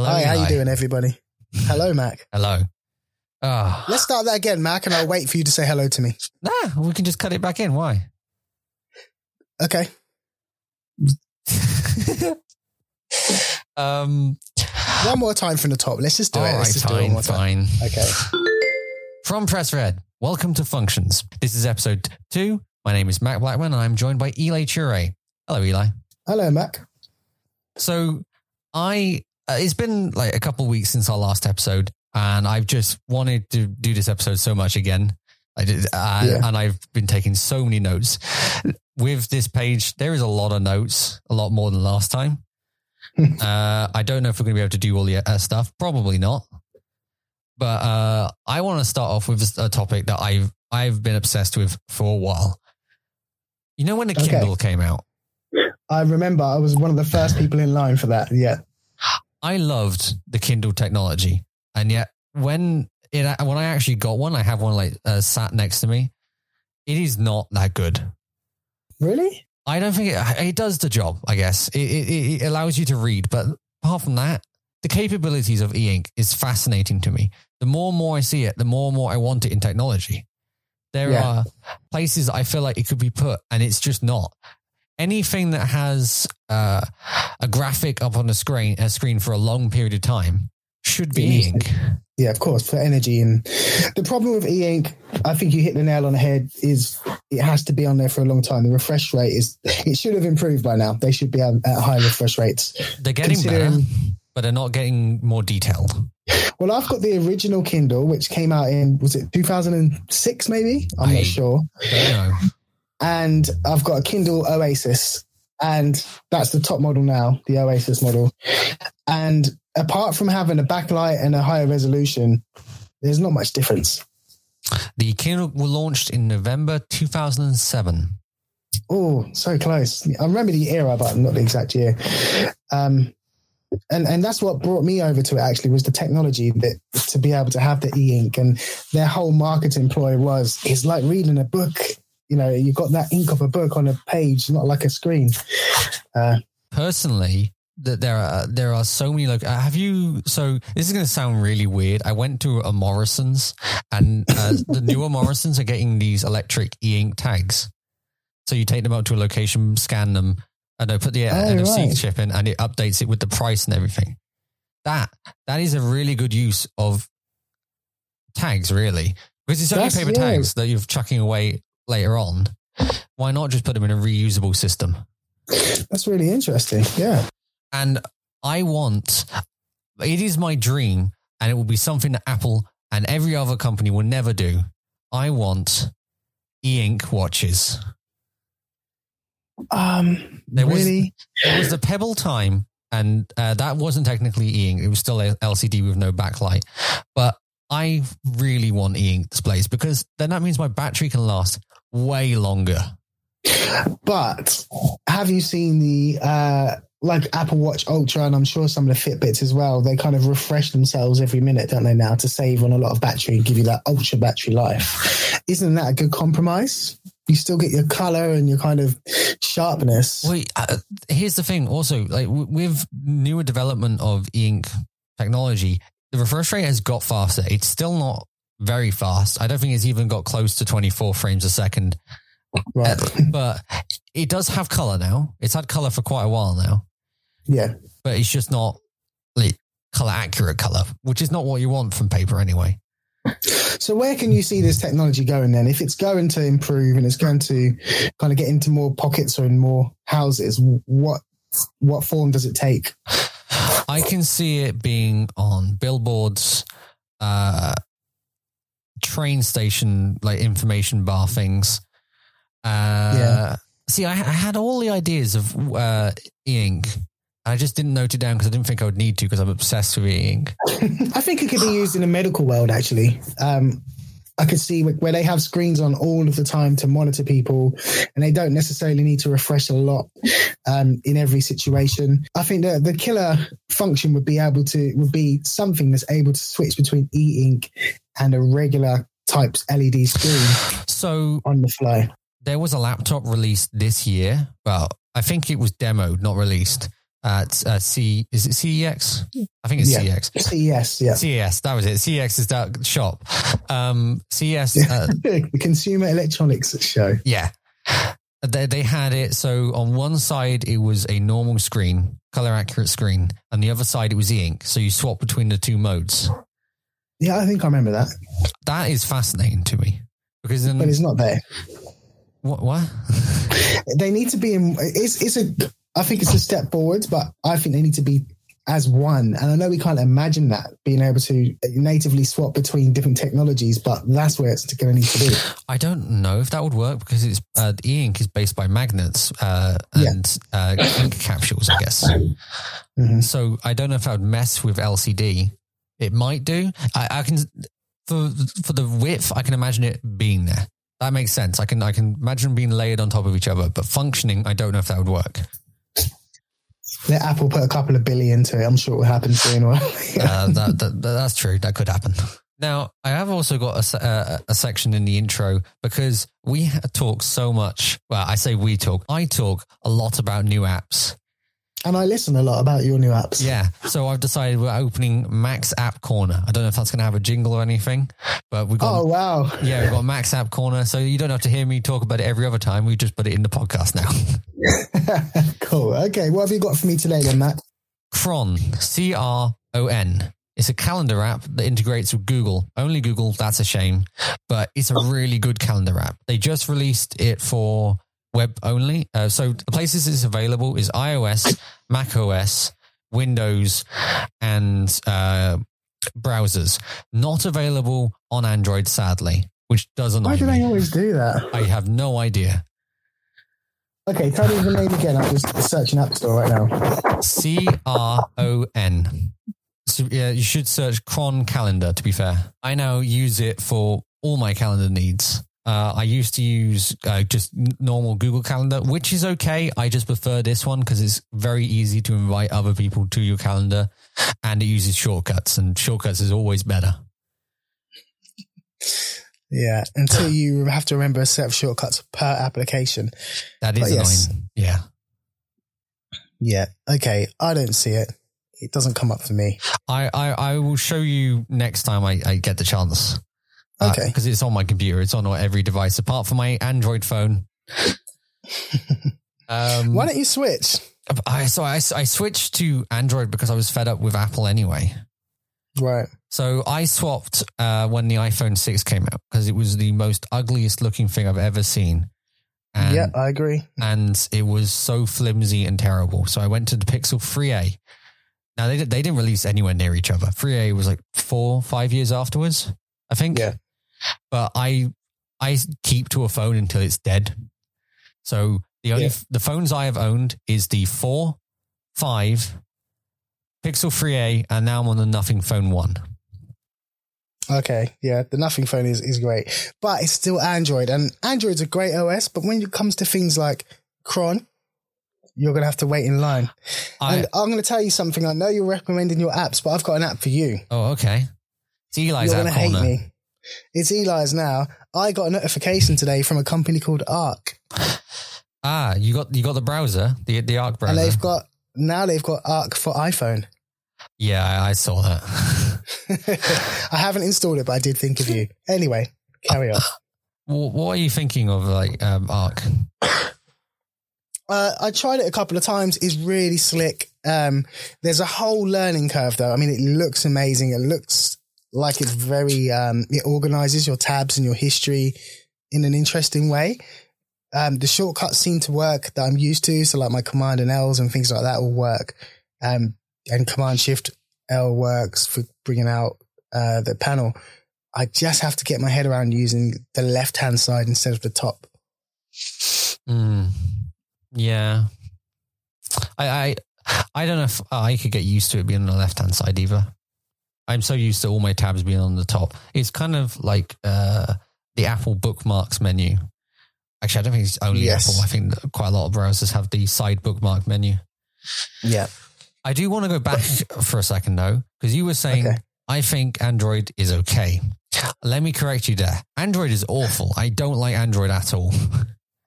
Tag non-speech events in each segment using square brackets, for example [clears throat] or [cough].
Hello, Hi, how Eli. you doing, everybody? Hello, Mac. Hello. Ah, Let's start that again, Mac, and I'll wait for you to say hello to me. nah, we can just cut it back in. Why? Okay. [laughs] um, One more time from the top. Let's just do it. Let's just do it one fine, fine. Okay. From Press Red, welcome to Functions. This is episode two. My name is Mac Blackman, and I'm joined by Eli Turay. Hello, Eli. Hello, Mac. So, I it's been like a couple weeks since our last episode, and I've just wanted to do this episode so much again. I did, uh, Yeah. and I've been taking so many notes. With this page, there is a lot of notes, a lot more than last time. [laughs] uh, I don't know if we're going to be able to do all the uh, stuff. Probably not. But uh, I want to start off with a topic that I've I've been obsessed with for a while. You know when the Okay. Kindle came out, I remember I was one of the first people in line for that. Yeah. I loved the Kindle technology, and yet when it when I actually got one, I have one like uh, sat next to me. It is not that good. Really? I don't think it, it does the job. I guess it, it, it allows you to read, but apart from that, the capabilities of e-ink is fascinating to me. The more and more I see it, the more and more I want it in technology. There Yeah. are places I feel like it could be put, and it's just not. Anything that has uh, a graphic up on the screen, a screen for a long period of time, should be e-ink. Yeah, of course, for energy. And the problem with e-ink, I think you hit the nail on the head, is it has to be on there for a long time. The refresh rate is, it should have improved by now. They should be at, at high refresh rates. They're getting better, but they're not getting more detailed. Well, I've got the original Kindle, which came out in, was it 2006 maybe? I'm I- not sure. And I've got a Kindle Oasis, and that's the top model now, the Oasis model. And apart from having a backlight and a higher resolution, there's not much difference. The Kindle were launched in November 2007. Oh, so close. I remember the era, but not the exact year. Um, and and that's what brought me over to it. Actually, was the technology that to be able to have the e-ink and their whole marketing ploy was it's like reading a book. You know, you've got that ink of a book on a page, not like a screen. Uh, personally that there are there are so many like have you so this is going to sound really weird. I went to a Morrisons and uh, the newer [laughs] Morrisons are getting these electric e-ink tags. So you take them out to a location scan them and they put the uh, Oh, nfc right. chip in and it updates it with the price and everything. That that is a really good use of tags really. Because it's only That's- paper tags that you're chucking away later on why not just put them in a reusable system that's really interesting. Yeah. and I want it is my dream, and it will be something that Apple and every other company will never do. I want e-ink watches. Um, There was- really? It was the Pebble time, and uh, that wasn't technically e-ink; it was still a LCD with no backlight. But I really want e-ink displays because then that means my battery can last way longer. But have you seen the uh, like Apple Watch Ultra, and I'm sure some of the Fitbits as well? They kind of refresh themselves every minute, don't they? Now to save on a lot of battery and give you that ultra battery life. Isn't that a good compromise? You still get your color and your kind of sharpness. Well, uh, here's the thing. Also, like w- with newer development of e-ink technology, the refresh rate has got faster. It's still not very fast. I don't think it's even got close to 24 frames a second. Right? [laughs] But it does have color now. It's had color for quite a while now, Yeah. but it's just not like color accurate color, which is not what you want from paper anyway. So where can you see this technology going then? If it's going to improve and it's going to kind of get into more pockets or in more houses, what what form does it take? I can see it being on billboards, uh, train station, like information bar things. Uh, Yeah. See, I, I had all the ideas of uh, e-ink. I just didn't note it down because I didn't think I would need to because I'm obsessed with e-ink. [laughs] I think it could be used in the medical world. Actually, um, I could see where they have screens on all of the time to monitor people, and they don't necessarily need to refresh a lot um, in every situation. I think that the killer function would be able to would be something that's able to switch between e-ink and a regular type's LED screen So on the fly. there was a laptop released this year. Well, I think it was demoed, not released, at uh, C. Is it CEX? I think it's Yeah. CEX. CES, yeah. CES, that was it. CEX is that shop. Um, CES, uh, the [laughs] Consumer Electronics Show. yeah. They, they had it. So on one side, it was a normal screen, color accurate screen. And the other side, it was e ink. So you swap between the two modes. Yeah, I think I remember that, That is fascinating to me because then but it's not there. what? what? [laughs] They need to be in. It's it's a. I think it's a step forward, but I think they need to be as one. And I know we can't imagine that being able to natively swap between different technologies, but that's where it's going to need to be. I don't know if that would work because it's uh, the e-ink is based by magnets uh, Yeah. and uh, ink capsules, I guess. Mhm. So I don't know if I would mess with LCD. It might do. I, I can for for the width. I can imagine it being there. That makes sense. I can I can imagine being layered on top of each other, but functioning, I don't know if that would work. Apple put a couple of billion to it. I'm sure it will happen soon. Uh, that, that, that's true. That could happen. Now, I have also got a, uh, a section in the intro because we talk so much. Well, I say we talk. I talk a lot about new apps. And I listen a lot about your new apps. Yeah. So I've decided we're opening Mac's App Corner. I don't know if that's going to have a jingle or anything, but we've got. Oh wow! Yeah, we've got Mac's App Corner, so you don't have to hear me talk about it every other time. We just put it in the podcast now. [laughs] cool. Okay, what have you got for me today, then, Mac? Cron, C R O N. It's a calendar app that integrates with Google. Only Google, that's a shame, but it's a oh. really good calendar app. They just released it for web only. Uh, so the places it's available is iOS, Mac OS, Windows, and uh, browsers. Not available on Android, sadly, which does annoy Why do they always do that? I have no idea. Okay, tell me the name again. I'm just searching App Store right now. C R O N. So, yeah, you should search Cron Calendar. To be fair, I now use it for all my calendar needs. Uh, I used to use uh, just normal Google Calendar, which is okay. I just prefer this one because it's very easy to invite other people to your calendar, and it uses shortcuts, and shortcuts is always better. Yeah, until [laughs] you have to remember a set of shortcuts per application. That is But yes. annoying. Yeah, Yeah. Okay, I don't see it. It doesn't come up for me. I, I, I will show you next time I, I get the chance. Okay. because it's on my computer. It's on every device apart from my Android phone. [laughs] um, Why don't you switch? I so I, I switched to Android because I was fed up with Apple anyway. Right. So I swapped uh, when the iPhone six came out because it was the most ugliest looking thing I've ever seen. And, yeah, I agree. and it was so flimsy and terrible. So I went to the Pixel 3a. Now they they didn't release anywhere near each other. 3a was like four five years afterwards, I think. Yeah. But I I keep to a phone until it's dead. So the only Yeah. the phones I have owned is the four, five, Pixel 3a, and now I'm on the Nothing Phone One. Okay. Yeah, the Nothing phone is, is great, but it's still Android, and Android's a great OS. But when it comes to things like Cron, you're gonna have to wait in line. I, and I'm gonna tell you something. I know you're recommending your apps, but I've got an app for you. oh okay. It's Eli's you're app gonna hate corner. me. It's Eli's now. I got a notification today from a company called Arc, [sighs] Ah, you got you got the browser, the the Arc browser. and they've got now they've got Arc for iPhone. yeah, I, I saw that. [laughs] I haven't installed it, but I did think of you. Anyway, carry on. [laughs] What, what are you thinking of, like um, Arc? [coughs] Uh, I tried it a couple of times. It's really slick. Um, there's a whole learning curve, though. I mean, it looks amazing. It looks like it's very. Um, it organizes your tabs and your history in an interesting way. Um, the shortcuts seem to work that I'm used to. So, like my Command and L's and things like that will work. Um, and Command Shift L works for bringing out uh, the panel. I just have to get my head around using the left hand side instead of the top. Mm, yeah, I, I I don't know if I could get used to it being on the left hand side either. I'm so used to all my tabs being on the top. It's kind of like uh, the Apple bookmarks menu. Actually, I don't think it's only Yes. Apple. I think that quite a lot of browsers have the side bookmark menu. Yeah. I do want to go back [laughs] for a second though, because you were saying Okay. I think Android is okay. Let me correct you there. Android is awful. I don't like Android at all.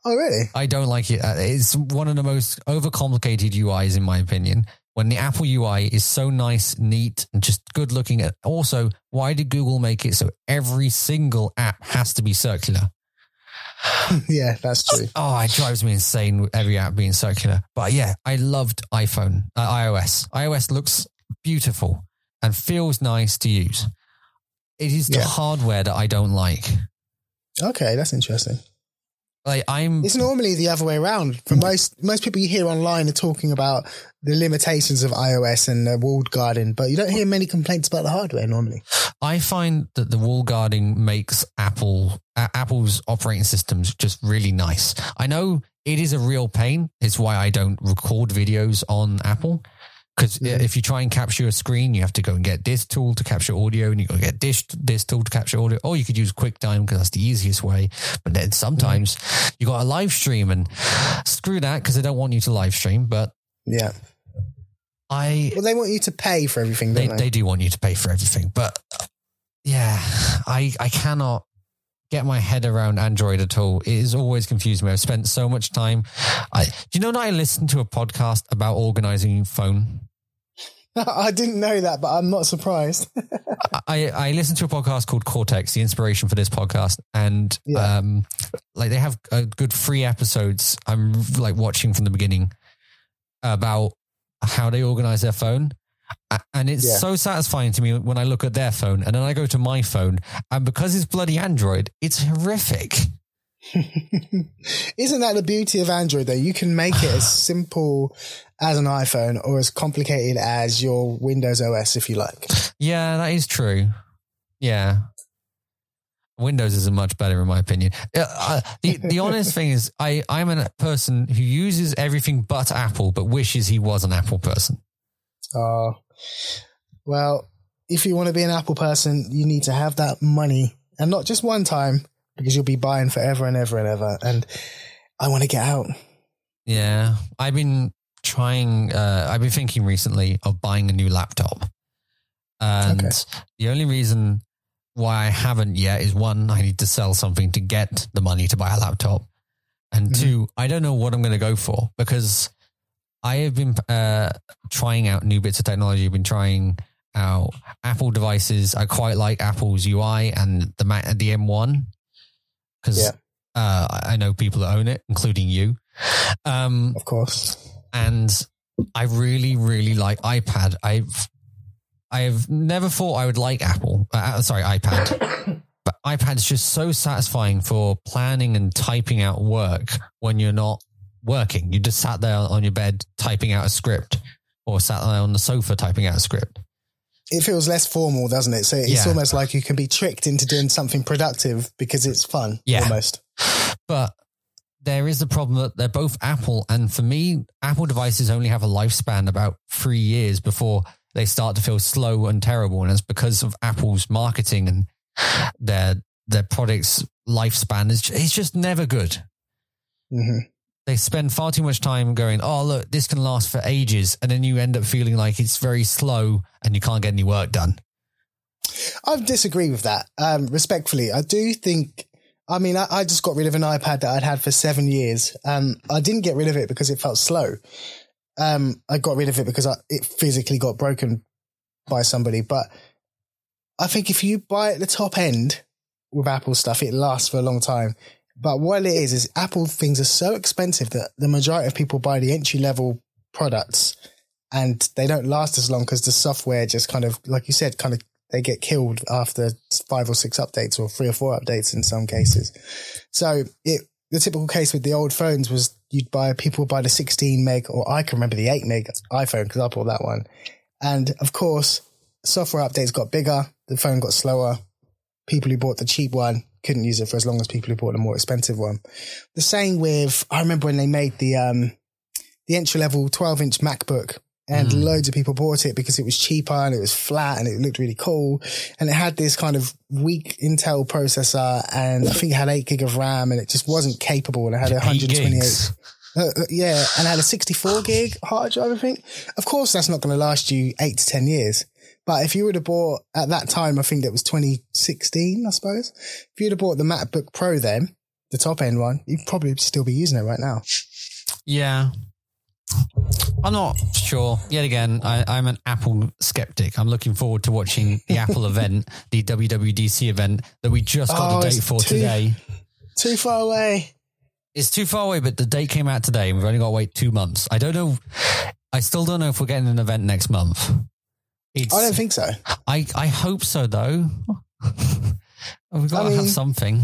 Oh, really? I don't like it. Uh, It's one of the most overcomplicated UIs, in my opinion. When the Apple UI is so nice, neat, and just good looking. Also, why did Google make it so every single app has to be circular? [laughs] yeah, that's true. Oh, it drives me insane with every app being circular. But yeah, I loved iPhone, uh, iOS. iOS looks beautiful and feels nice to use. It is the Yeah. hardware that I don't like. Okay, that's interesting. Like I'm It's normally the other way around. For most most people you hear online are talking about the limitations of iOS and the walled garden, but you don't hear many complaints about the hardware normally. I find that the walled garden makes Apple uh, Apple's operating systems just really nice. I know it is a real pain. It's why I don't record videos on Apple. Because Mhm. if you try and capture a screen, you have to go and get this tool to capture audio, and you got to get this this tool to capture audio. Or you could use QuickTime because that's the easiest way. But then sometimes you got a live stream, and screw that because they don't want you to live stream. But Yeah. I Well, they want you to pay for everything, they, don't they? they do want you to pay for everything but yeah i i cannot get my head around android at all it has always confused me i've spent so much time i do you know that i listened to a podcast about organizing your phone [laughs] I didn't know that, but I'm not surprised. [laughs] I, I listened to a podcast called Cortex, the inspiration for this podcast, and Yeah. um, like they have a good three episodes. I'm like watching from the beginning about how they organize their phone, and it's Yeah. so satisfying to me when I look at their phone, and then I go to my phone, and because it's bloody Android, it's horrific. [laughs] Isn't that the beauty of Android though? You can make it as [sighs] simple as an iPhone or as complicated as your Windows OS if you like. Yeah, that is true. Yeah. Windows isn't much better in my opinion. Uh, uh, the the [laughs] honest thing is, I I'm a person who uses everything but Apple, but wishes he was an Apple person. Uh, well, if you want to be an Apple person, you need to have that money and not just one time because you'll be buying forever and ever and ever. And I want to get out. Yeah, I've been trying. Uh, I've been thinking recently of buying a new laptop, and Okay. the only reason why I haven't yet is one, I need to sell something to get the money to buy a laptop, and Mhm. two, I don't know what I'm going to go for because I have been uh, trying out new bits of technology. I've been trying out Apple devices. I quite like Apple's UI and the Mac, the M1 because Yeah. uh, I know people that own it, including you. Um, Of course. and I really, really like iPad. I've I've never thought I would like Apple. Uh, sorry, iPad. But iPad's just so satisfying for planning and typing out work when you're not working. You just sat there on your bed typing out a script, or sat there on the sofa typing out a script. It feels less formal, doesn't it? So it's Yeah. almost like you can be tricked into doing something productive because it's fun. Yeah. Almost. But there is the problem that they're both Apple, and for me, Apple devices only have a lifespan about three years before they start to feel slow and terrible, and it's because of Apple's marketing and their their products lifespan is it's just never good. hmm They spend far too much time going, "Oh, look, this can last for ages," and then you end up feeling like it's very slow and you can't get any work done. I disagree with that. Um, respectfully, I do think. I mean, I, I just got rid of an iPad that I'd had for seven years. Um, I didn't get rid of it because it felt slow. Um, I got rid of it because I, it physically got broken by somebody. But I think if you buy at the top end with Apple stuff, it lasts for a long time. But what it is is Apple things are so expensive that the majority of people buy the entry level products, and they don't last as long because the software just kind of, like you said, kind of they get killed after five or six updates or three or four updates in some cases. So it the typical case with the old phones was you'd buy people buy the 16 meg or I can remember the 8 meg iPhone because I bought that one. And of course, software updates got bigger, the phone got slower. People who bought the cheap one couldn't use it for as long as people who bought the more expensive one. The same with I remember when they made the um the entry level 12 inch MacBook and Mm. loads of people bought it because it was cheaper and it was flat and it looked really cool. And it had this kind of weak Intel processor and I think it had eight gig of RAM and it just wasn't capable and it had Eight 128. Uh, uh, yeah, and it had a 64 gig hard drive, I think. Of course, that's not going to last you eight to 10 years. But if you would have bought at that time, I think that was 2016, I suppose. If you'd have bought the MacBook Pro then, the top end one, you'd probably still be using it right now. Yeah. I'm not sure. Yet again, I, I'm an Apple skeptic. I'm looking forward to watching the Apple [laughs] event, the WWDC event that we just got Oh, the date for too- today. Too far away. It's too far away, but the date came out today and we've only got to wait two months. I don't know. I still don't know if we're getting an event next month. It's, I don't think so. I, I hope so, though. [laughs] We've got I to have something.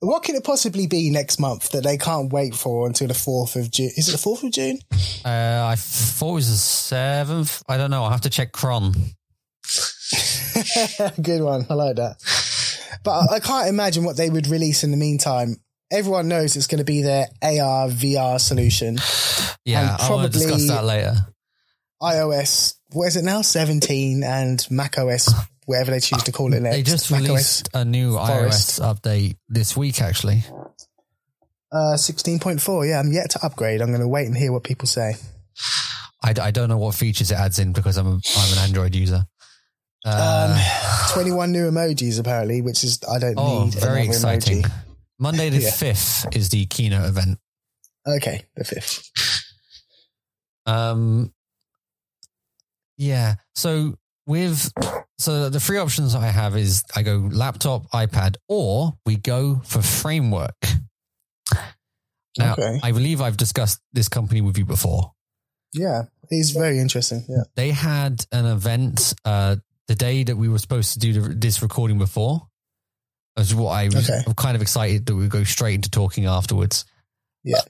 What could it possibly be next month that they can't wait for until the 4th of June? Is it the 4th of June? Uh, I thought it was the seventh. I don't know. I'll have to check Cron. [laughs] Good one. I like that. But I- I can't imagine what they would release in the meantime. Everyone knows it's going to be their AR, VR solution. Yeah, And I want to discuss probably- that later. iOS, what is it now? 17 and Mac OS, whatever they choose to call it next. They just Mac released a new Forest. iOS update this week, actually. Uh, 16.4. Yeah, I'm yet to upgrade. I'm going to wait and hear what people say. I, I don't know what features it adds in because I'm a, I'm an Android user. Uh, Um, 21 new emojis apparently, which is, I don't need oh, need very exciting. emoji. Monday the [laughs] Yeah. 5th is the keynote event. Okay, the fifth. Um, yeah. So with so the three options I have is I go laptop, iPad, or we go for framework. Now, Okay. I believe I've discussed this company with you before. Yeah, it's very interesting. Yeah. They had an event uh, the day that we were supposed to do this recording before. That's what I was Okay. I'm kind of excited that we go straight into talking afterwards. Yeah.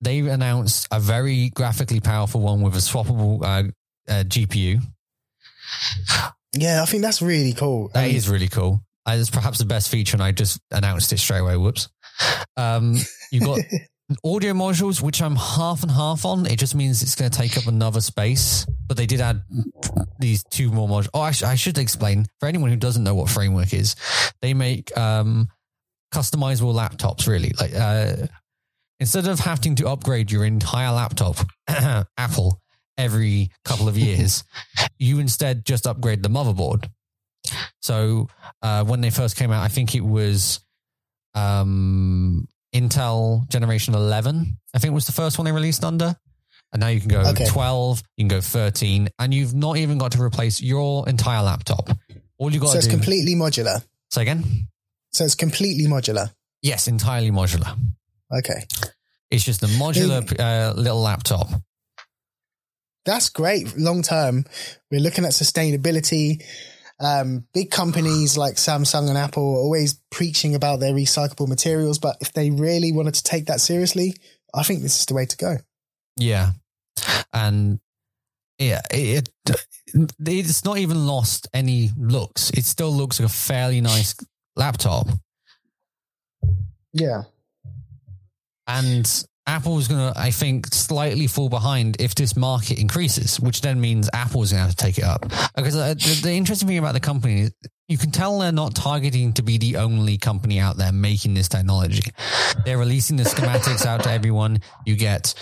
They announced a very graphically powerful one with a swappable uh, uh, GPU. Yeah, I think that's really cool. That Um, is really cool. Uh, It's perhaps the best feature, and I just announced it straight away. Whoops. Um, you've got [laughs] audio modules, which I'm half and half on. It just means it's going to take up another space. But they did add these two more modules. Oh, actually, I should explain for anyone who doesn't know what Framework is. They make um, customizable laptops, really. Like uh, instead of having to upgrade your entire laptop, [clears throat] Apple every couple of years, you instead just upgrade the motherboard. So uh, when they first came out, I think it was um, Intel Generation 11. I think was the first one they released under. And now you can go Okay. 12, you can go 13, and you've not even got to replace your entire laptop. All you got so to it's do. completely modular. say again? So it's completely modular. Yes, entirely modular. Okay. It's just a modular uh, little laptop. That's great. Long term, we're looking at sustainability. Um, big companies like Samsung and Apple are always preaching about their recyclable materials, but if they really wanted to take that seriously, I think this is the way to go. Yeah. And yeah, it, it it's not even lost any looks. It still looks like a fairly nice laptop. Yeah. And Apple's going to, I think, slightly fall behind if this market increases, which then means Apple is going to have to take it up. Because uh, the, the interesting thing about the company is you can tell they're not targeting to be the only company out there making this technology. They're releasing the schematics out to everyone. You get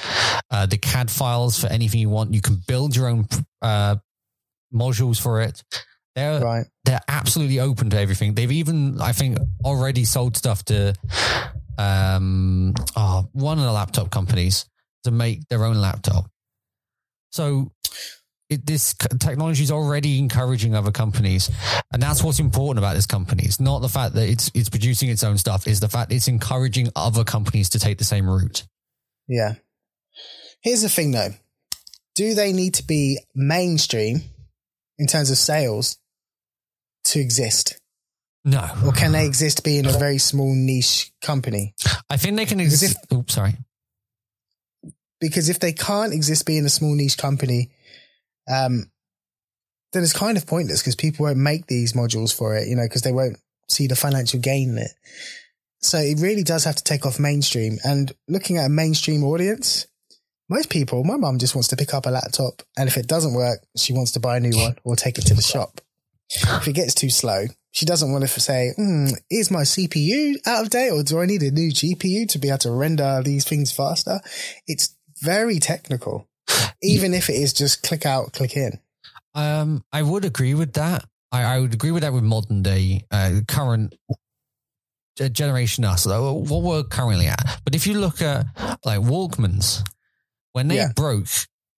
uh, the CAD files for anything you want. You can build your own uh, modules for it. They're Right. they're absolutely open to everything. They've even, I think, already sold stuff to um, oh, one of the laptop companies to make their own laptop. So it, this technology is already encouraging other companies, and that's what's important about this company. It's not the fact that it's it's producing its own stuff; is the fact it's encouraging other companies to take the same route. Yeah. Here's the thing though. Do they need to be mainstream in terms of sales to exist? No, Or can they exist being a very small niche company? I think they can exist. Oops, sorry. Because if they can't exist being a small niche company, um, then it's kind of pointless because people won't make these modules for it, you know, because they won't see the financial gain in it. So it really does have to take off mainstream. And looking at a mainstream audience, most people, my mum just wants to pick up a laptop, and if it doesn't work, she wants to buy a new one or take it to the shop. If it gets too slow, she doesn't want to say, mm, "Is my CPU out of date, or do I need a new GPU to be able to render these things faster?" It's very technical, [sighs] even if it is just click out, click in. Um, I would agree with that. I, I would agree with that with modern day, uh, current uh, generation us, uh, what we're currently at. But if you look at like Walkmans, when they Yeah. broke,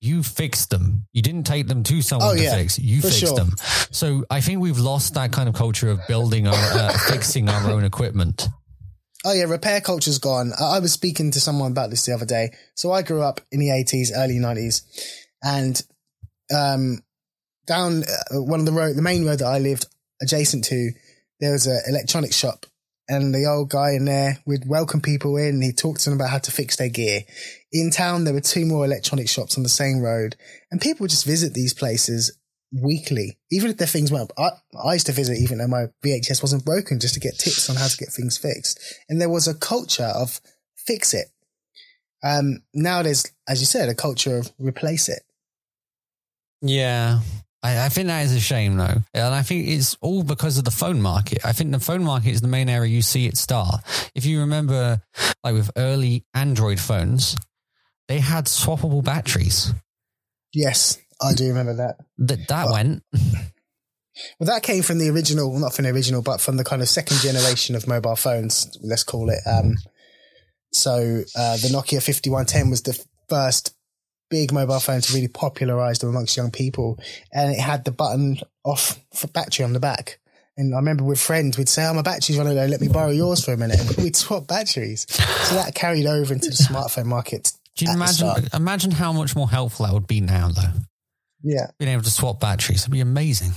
you fixed them. You didn't take them to someone Oh, to yeah, fix. You fixed sure. them. So I think we've lost that kind of culture of building our, uh, fixing our own equipment. Oh yeah, repair culture's gone. I, I was speaking to someone about this the other day. So I grew up in the eighties, early nineties, and um, down uh, one of the road, the main road that I lived adjacent to, there was an electronics shop, and the old guy in there would welcome people in. He'd talk to them about how to fix their gear. In town, there were two more electronic shops on the same road, and people would just visit these places weekly, even if their things weren't. I, I used to visit even though my VHS wasn't broken, just to get tips on how to get things fixed. And there was a culture of fix it. Um, now there's, as you said, a culture of replace it. Yeah. I, I think that is a shame, though. And I think it's all because of the phone market. I think the phone market is the main area you see it start. If you remember, like with early Android phones, they had swappable batteries. Yes, I do remember that. That that went. [laughs] Well, that came from the original, well, not from the original, but from the kind of second generation of mobile phones, let's call it. Um, so uh, the Nokia 5110 was the first big mobile phones really popularize them amongst young people. And it had the button off for battery on the back. And I remember with friends, we'd say, oh, my battery's running low, let me borrow yours for a minute. And we'd swap batteries. So that carried over into the smartphone market. Do you imagine? Imagine how much more helpful that would be now, though. Yeah. Being able to swap batteries would be amazing.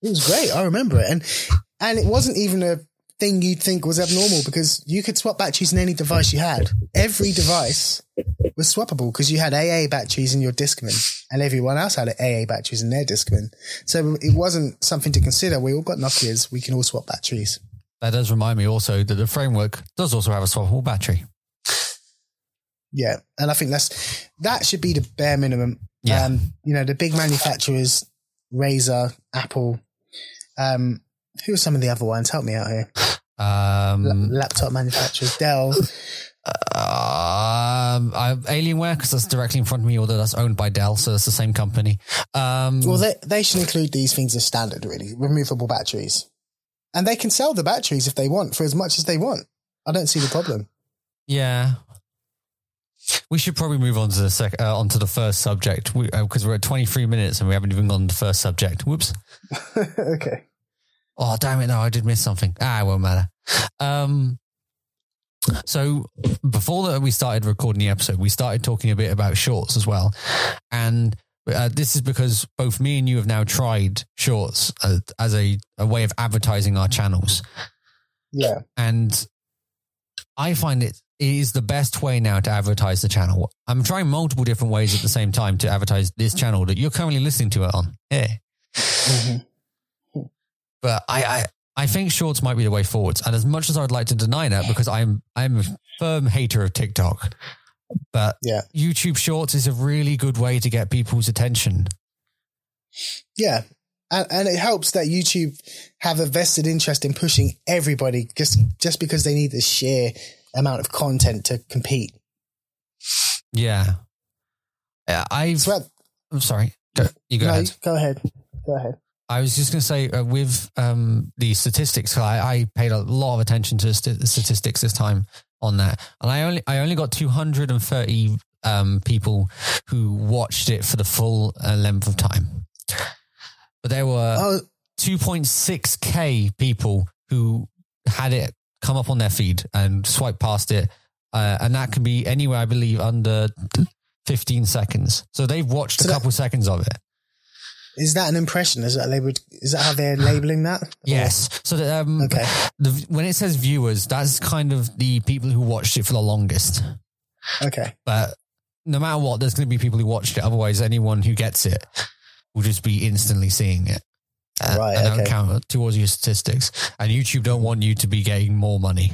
It was great. I remember it. And and it wasn't even a thing you'd think was abnormal because you could swap batteries in any device you had. Every device was swappable because you had AA batteries in your Discman and everyone else had AA batteries in their Discman. So it wasn't something to consider. We all got Nokias. We can all swap batteries. That does remind me also that the framework does also have a swappable battery. Yeah. And I think that's, that should be the bare minimum. Yeah. Um, you know, the big manufacturers, Razer, Apple, um, who are some of the other ones? Help me out here. Um, La- laptop manufacturers, Dell. Um, Alienware because that's directly in front of me, although that's owned by Dell, so it's the same company. Um, Well, they, they should include these things as standard, really. Removable batteries. And they can sell the batteries if they want for as much as they want. I don't see the problem. yeah, we should probably move on to the sec- uh, on to the first subject because we're at twenty three minutes and we haven't even gone to the first subject. Whoops! [laughs] okay. Oh damn it! No, I did miss something. Ah, it won't matter. Um, so before that we started recording the episode, we started talking a bit about shorts as well, and uh, this is because both me and you have now tried shorts uh, as a, a way of advertising our channels, Yeah. and I find it is the best way now to advertise the channel. I'm trying multiple different ways at the same time to advertise this channel that you're currently listening to it on. Yeah. Mhm. But I, I I think shorts might be the way forwards. And as much as I would like to deny that, because I'm I'm a firm hater of TikTok, but Yeah. YouTube Shorts is a really good way to get people's attention. Yeah. And, and it helps that YouTube have a vested interest in pushing everybody just, just because they need the sheer amount of content to compete. Yeah, yeah. I've. So, that- I'm sorry. Go, you go no, ahead. go ahead. Go ahead. I was just going to say uh, with um, the statistics, I, I paid a lot of attention to st- the statistics this time on that, and I only I only got 230 um, people who watched it for the full uh, length of time, but there were Oh, 2.6k people who had it come up on their feed and swipe past it, uh, and that can be anywhere I believe under 15 seconds. So they've watched So a that- couple seconds of it. Is that an impression? Is that labeled? Is that how they're labeling that? Or- Yes. So that, um, Okay. the, when it says viewers, that's kind of the people who watched it for the longest. Okay. But no matter what, there's going to be people who watched it. Otherwise, anyone who gets it will just be instantly seeing it. Uh, Right, And that'll count towards your statistics. And YouTube don't want you to be getting more money.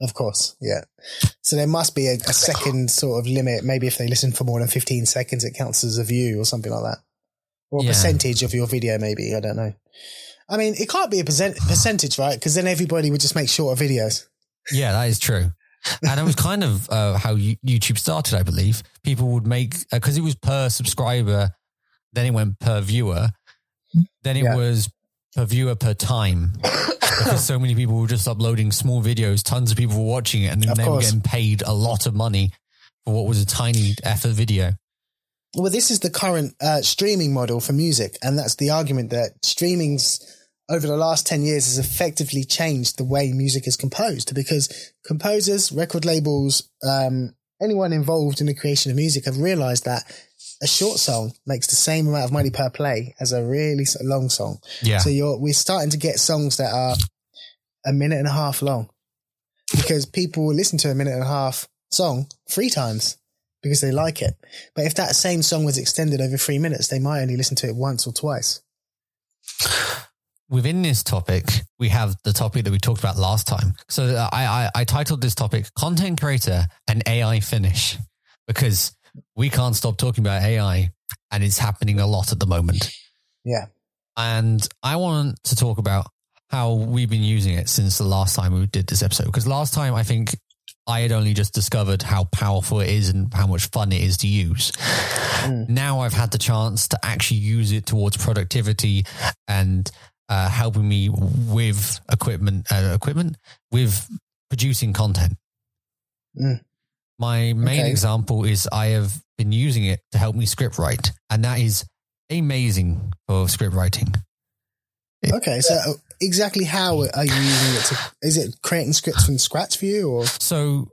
Of course, yeah. So there must be a, a second sort of limit. Maybe if they listen for more than 15 seconds, it counts as a view or something like that. Or a Yeah. percentage of your video, maybe. I don't know. I mean, it can't be a percent- percentage, right? Because then everybody would just make shorter videos. Yeah, that is true. And it was kind of uh, how YouTube started, I believe. People would make, because it was per subscriber, then it went per viewer, then it Yeah. was per viewer per time. because so many people were just uploading small videos, tons of people were watching it, and Of they were getting paid a lot of money for what was a tiny effort video. Well, this is the current uh, streaming model for music, and that's the argument that streaming's over the last 10 years has effectively changed the way music is composed because composers, record labels, um, anyone involved in the creation of music have realized that a short song makes the same amount of money per play as a really long song. Yeah. So you're, we're starting to get songs that are a minute and a half long because people will listen to a minute and a half song three times because they like it. But if that same song was extended over three minutes, they might only listen to it once or twice. Within this topic, we have the topic that we talked about last time. So uh, I, I, I titled this topic "Content Creator and AI Finish" because we can't stop talking about AI, and it's happening a lot at the moment. Yeah. And I want to talk about how we've been using it since the last time we did this episode. Because last time, I think I had only just discovered how powerful it is and how much fun it is to use. Now I've had the chance to actually use it towards productivity and uh, helping me with equipment, uh, equipment with producing content. Mm. My main Okay. example is I have been using it to help me script write, and that is amazing for script writing. Okay. So exactly how are you using it to, is it creating scripts from scratch for you or? So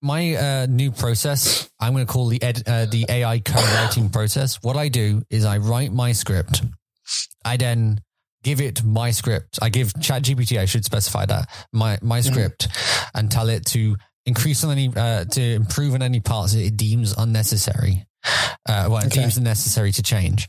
my uh, new process, I'm going to call the ed, uh, the AI co-writing process. What I do is I write my script. I then give it my script. I give ChatGPT. I should specify that my my script, and tell it to increase on any uh, to improve on any parts that it deems unnecessary. Uh, well, it Okay. deems necessary to change.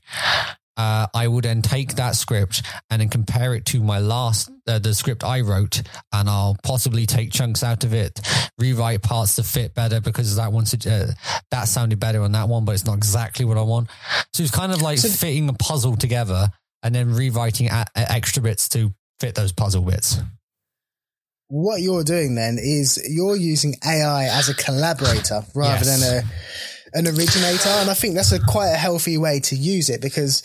Uh, I would then take that script and then compare it to my last, uh, the script I wrote, and I'll possibly take chunks out of it, rewrite parts to fit better because that one, uh, that sounded better on that one, but it's not exactly what I want. So it's kind of like So- fitting a puzzle together and then rewriting a- a- extra bits to fit those puzzle bits. What you're doing then is you're using AI as a collaborator rather Yes. than a, an originator. And I think that's a quite a healthy way to use it because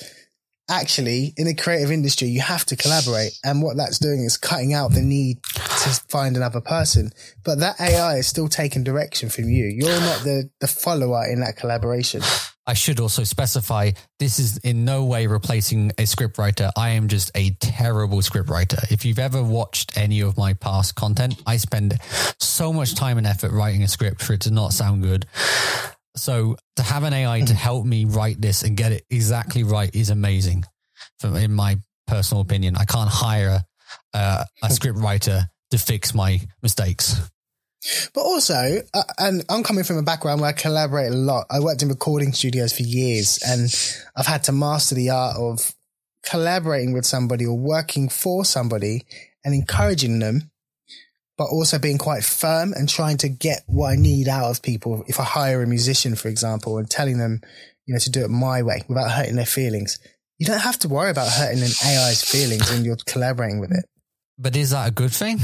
actually in the creative industry, you have to collaborate. And what that's doing is cutting out the need to find another person. But that AI is still taking direction from you. You're not the, the follower in that collaboration. I should also specify this is in no way replacing a scriptwriter. I am just a terrible scriptwriter. If you've ever watched any of my past content, I spend so much time and effort writing a script for it to not sound good. So to have an AI to help me write this and get it exactly right is amazing. From in my personal opinion, I can't hire uh, a scriptwriter to fix my mistakes. But also, uh, and I'm coming from a background where I collaborate a lot. I worked in recording studios for years and I've had to master the art of collaborating with somebody or working for somebody and encouraging them, but also being quite firm and trying to get what I need out of people. If I hire a musician, for example, and telling them, you know, to do it my way without hurting their feelings. You don't have to worry about hurting an AI's feelings when you're collaborating with it. But is that a good thing?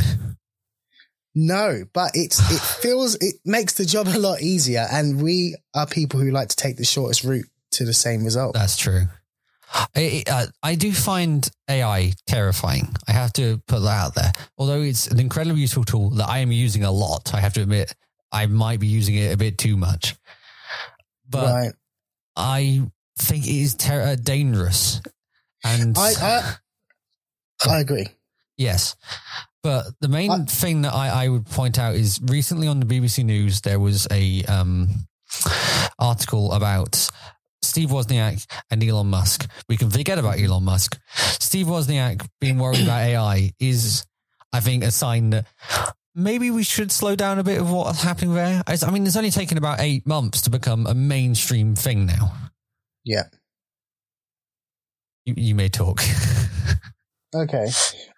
No, but it's it [sighs] feels it makes the job a lot easier, and we are people who like to take the shortest route to the same result. That's true. I, uh, I do find AI terrifying. I have to put that out there. Although it's an incredibly useful tool that I am using a lot, I have to admit I might be using it a bit too much. But right? I think it is ter- uh, dangerous. And I, I I agree. Yes. But the main I- thing that I, I would point out is recently on the BBC News, there was a um, article about Steve Wozniak and Elon Musk. We can forget about Elon Musk. Steve Wozniak being worried about AI is, I think, a sign that maybe we should slow down a bit of what's happening there. I mean, it's only taken about eight months to become a mainstream thing now. Yeah. You, you may talk. [laughs] Okay.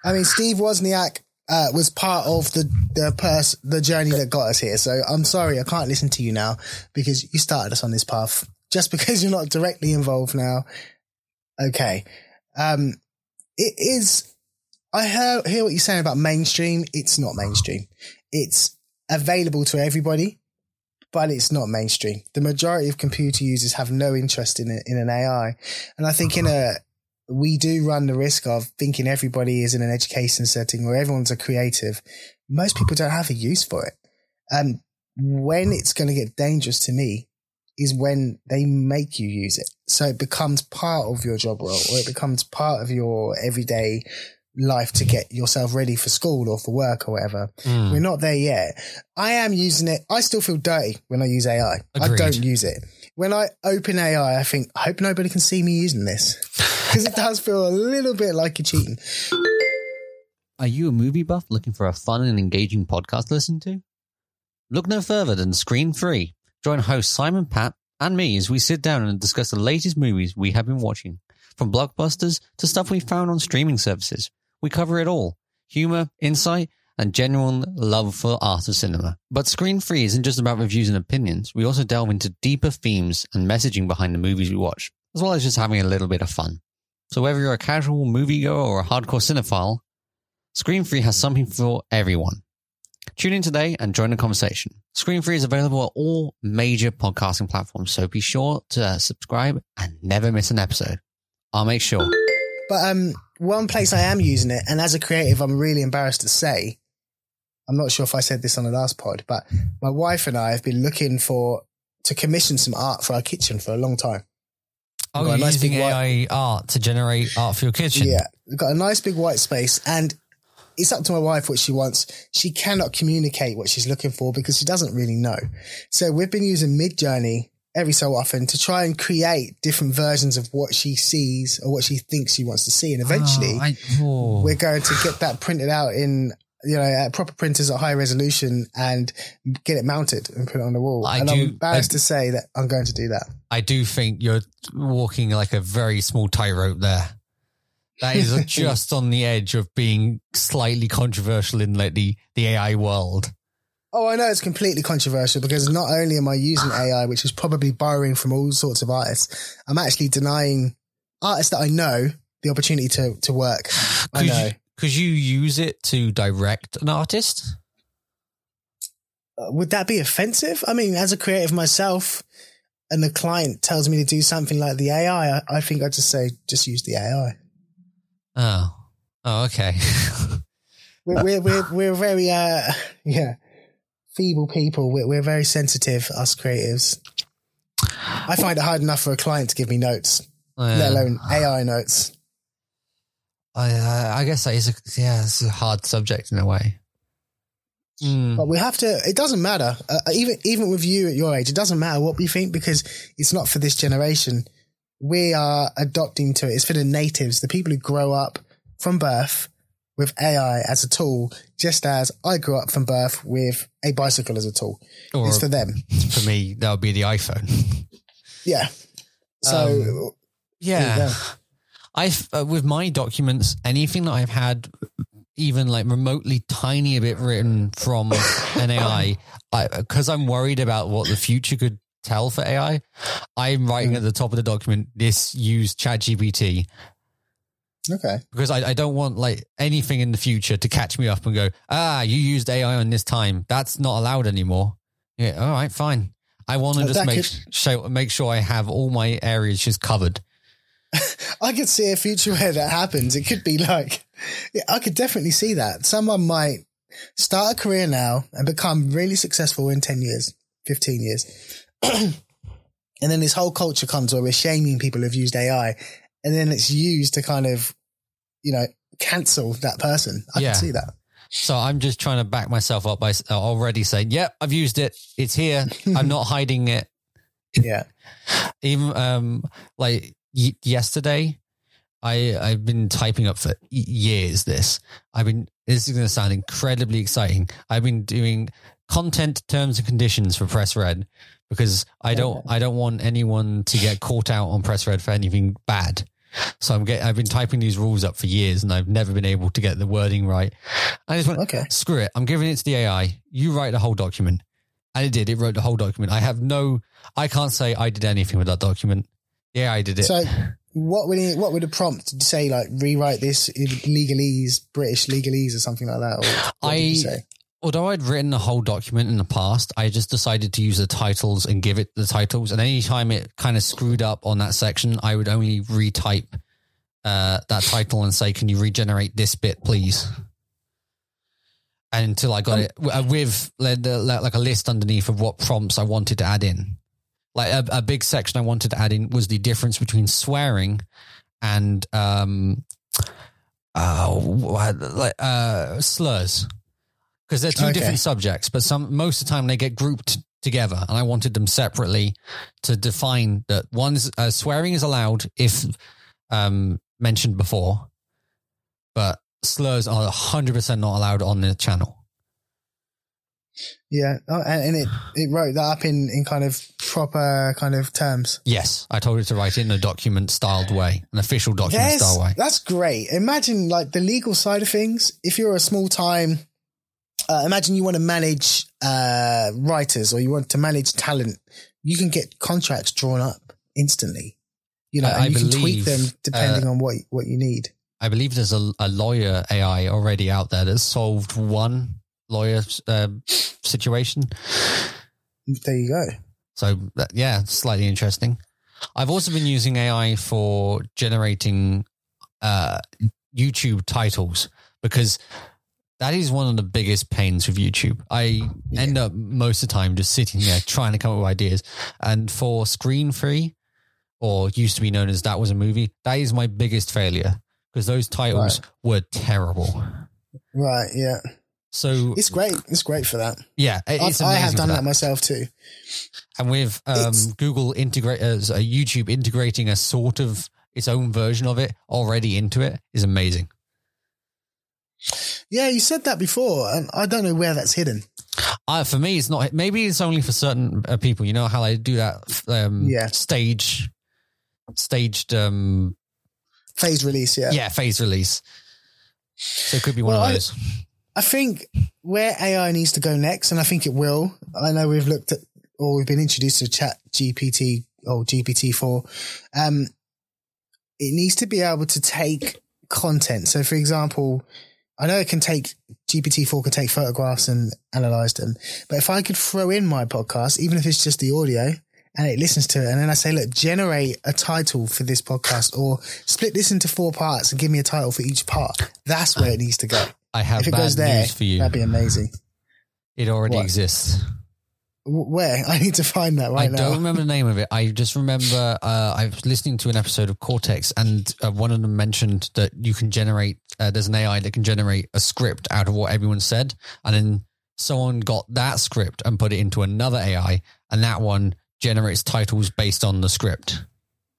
I mean, Steve Wozniak uh, was part of the the pers- the journey that got us here. So I'm sorry, I can't listen to you now because you started us on this path. Just because you're not directly involved now, okay. Um, it is. I hear hear what you're saying about mainstream. It's not mainstream. It's available to everybody, but it's not mainstream. The majority of computer users have no interest in it, in an AI, and I think in a we do run the risk of thinking everybody is in an education setting or everyone's a creative. Most people don't have a use for it. And when it's going to get dangerous to me is when they make you use it. So it becomes part of your job role or it becomes part of your everyday life to get yourself ready for school or for work or whatever. Mm. We're not there yet. I am using it. I still feel dirty when I use AI. Agreed. I don't use it. When I open AI, I think, I hope nobody can see me using this [laughs] because it does feel a little bit like you're cheating. Are you a movie buff looking for a fun and engaging podcast to listen to? Look no further than Screen Free. Join host Simon Pat and me as we sit down and discuss the latest movies we have been watching, from blockbusters to stuff we found on streaming services. We cover it all humor, insight, and genuine love for art of cinema. But Screen Free isn't just about reviews and opinions. We also delve into deeper themes and messaging behind the movies we watch, as well as just having a little bit of fun. So whether you're a casual moviegoer or a hardcore cinephile, Screen Free has something for everyone. Tune in today and join the conversation. Screen Free is available at all major podcasting platforms, so be sure to subscribe and never miss an episode. I'll make sure. But um, one place I am using it, and as a creative, I'm really embarrassed to say, I'm not sure if I said this on the last pod, but my wife and I have been looking for to commission some art for our kitchen for a long time. Oh, Got a you're nice using big white- AI art to generate art for your kitchen? Yeah, we've got a nice big white space, and it's up to my wife what she wants. She cannot communicate what she's looking for because she doesn't really know. So we've been using Midjourney every so often to try and create different versions of what she sees or what she thinks she wants to see, and ah, eventually Oh, I, oh. we're going to get that printed out in. You know, at proper printers at high resolution and get it mounted and put it on the wall. I and do- I'm embarrassed I- to say that I'm going to do that. I do think you're walking like a very small tightrope there. That is [laughs] just on the edge of being slightly controversial in like the, the AI world. Oh, I know it's completely controversial because not only am I using AI, which is probably borrowing from all sorts of artists, I'm actually denying artists that I know the opportunity to, to work. I Could know. you, could you use it to direct an artist? Uh, Would that be offensive? I mean, as a creative myself, and the client tells me to do something like the AI, I, I think I'd just say, just use the AI. Oh, oh, okay. [laughs] We're, we're, we're, we're very, uh, yeah, feeble people. We're, we're very sensitive, us creatives. I find it hard enough for a client to give me notes, let Yeah. alone AI notes. I, I I guess that is a yeah, it's a hard subject in a way. Mm. But we have to. It doesn't matter. Uh, even even with you at your age, it doesn't matter what we think because it's not for this generation. We are adopting to it. It's for the natives, the people who grow up from birth with AI as a tool, just as I grew up from birth with a bicycle as a tool. Or it's for them. for me, that would be the iPhone. Yeah. So Um, Yeah. I've uh, with my documents, anything that I've had, even like remotely tiny a bit written from an AI, because I'm worried about what the future could tell for AI. I'm writing at the top of the document, this use ChatGPT okay. because I, I don't want like anything in the future to catch me up and go, ah, you used AI on this time. That's not allowed anymore. Yeah. All right, fine. I want to just make could- show, make sure I have all my areas just covered. [laughs] I could see a future where that happens. It could be like, yeah, I could definitely see that. Someone might start a career now and become really successful in 10 years, 15 years. [clears throat] and then this whole culture comes where we're shaming people who've used AI and then it's used to kind of, you know, cancel that person. I Yeah. can see that. So I'm just trying to back myself up by uh, already saying, yep, I've used it. It's here. I'm not [laughs] hiding it. Yeah. [laughs] Even um, like y- yesterday, I I've been typing up for years. This I've been. This is going to sound incredibly exciting. I've been doing content terms and conditions for Press Red because I don't I don't want anyone to get caught out on Press Red for anything bad. So I'm get I've been typing these rules up for years and I've never been able to get the wording right. I just went Okay. screw it. I'm giving it to the AI. You write the whole document. And it did. It wrote the whole document. I have no, I can't say I did anything with that document. Yeah, I did it. So what would it, what would a prompt say? Like rewrite this in legalese, British legalese or something like that? Or what did I- say? Although I'd written the whole document in the past, I just decided to use the titles and give it the titles. And anytime it kind of screwed up on that section, I would only retype uh, that title and say, "Can you regenerate this bit, please?" And until I got it uh, with like like a list underneath of what prompts I wanted to add in. Like a, a big section I wanted to add in was the difference between swearing and um, uh, like uh, slurs because they're two Okay. different subjects, but some most of the time they get grouped together, and I wanted them separately to define that one's uh, swearing is allowed if um, mentioned before, but slurs are hundred percent not allowed on the channel. Yeah, oh, and, and it it wrote that up in in kind of proper kind of terms. Yes, I told it to write it in a document styled way, an official document There's- style way. That's great. Imagine like the legal side of things. If you're a small time, uh, imagine you want to manage uh, writers or you want to manage talent. You can get contracts drawn up instantly. You know, I- and I you can tweak them depending uh, on what what you need. I believe there's a, a lawyer AI already out there that's solved one lawyer uh, situation. There you go. So yeah, slightly interesting. I've also been using AI for generating uh, YouTube titles because that is one of the biggest pains with YouTube. I end up most of the time just sitting there trying to come up with ideas. And for Screen Free, or used to be known as That Was a Movie, that is my biggest failure because those titles were terrible. Right. Yeah. So It's great. It's great for that. yeah, it's I, I have done for that. myself too. And with um, Google integrate as a YouTube integrating a sort of its own version of it already into it is amazing. Yeah, you said that before, and I don't know where that's hidden. Uh, for me, it's not. Maybe it's only for certain uh, people. You know how they do that um, Yeah. stage, staged, um, Phase release. Yeah. yeah, phase release. So it could be one Well, of I- those. I think where AI needs to go next, and I think it will. I know we've looked at or we've been introduced to Chat GPT or GPT four. Um, it needs to be able to take content. So, for example, I know it can take GPT four can take photographs and analyze them, but if I could throw in my podcast, even if it's just the audio. And it listens to it, and then I say, "Look, generate a title for this podcast, or split this into four parts and give me a title for each part." That's where it needs to go I have if it bad goes there, news for you. that'd be amazing. It already What? exists. Where? [laughs] I need to find that I right now. I don't remember the name of it. I just remember uh, I was listening to an episode of Cortex, and uh, one of them mentioned that you can generate. Uh, there's an AI that can generate a script out of what everyone said, and then someone got that script and put it into another AI, and that one generates titles based on the script.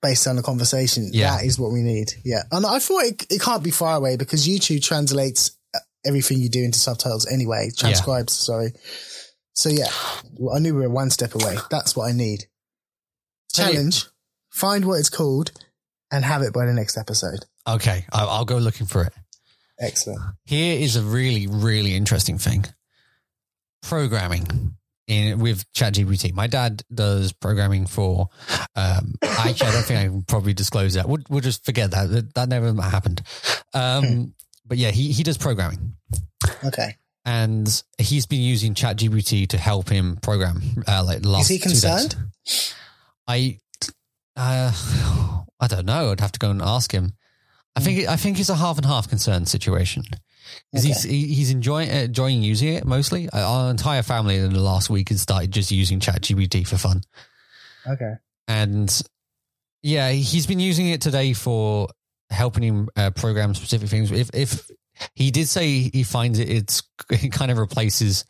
Based on the conversation, Yeah. that is what we need. Yeah, and I thought it, it can't be far away because YouTube translates uh, everything you do into subtitles anyway. Transcribes, sorry. So yeah, I knew we were one step away. That's what I need. Challenge: find what it's called and have it by the next episode. Okay, I'll, I'll go looking for it. Excellent. Here is a really, really interesting thing. Programming in with ChatGPT. My dad does programming for. Um, actually, [coughs] I don't think I can probably disclose that. We'll, we'll just forget that. that. That never happened. Um, but yeah, he he does programming, Okay. And he's been using ChatGPT to help him program. Uh, like last Is he concerned? I, uh, I don't know. I'd have to go and ask him. I think I think it's a half and half concern situation. 'Cause He's he's enjoying uh, enjoying using it mostly. Uh, Our entire family in the last week has started just using ChatGPT for fun, Okay. and yeah, he's been using it today for helping him uh, program specific things. If if he did say he finds it, it's it kind of replaces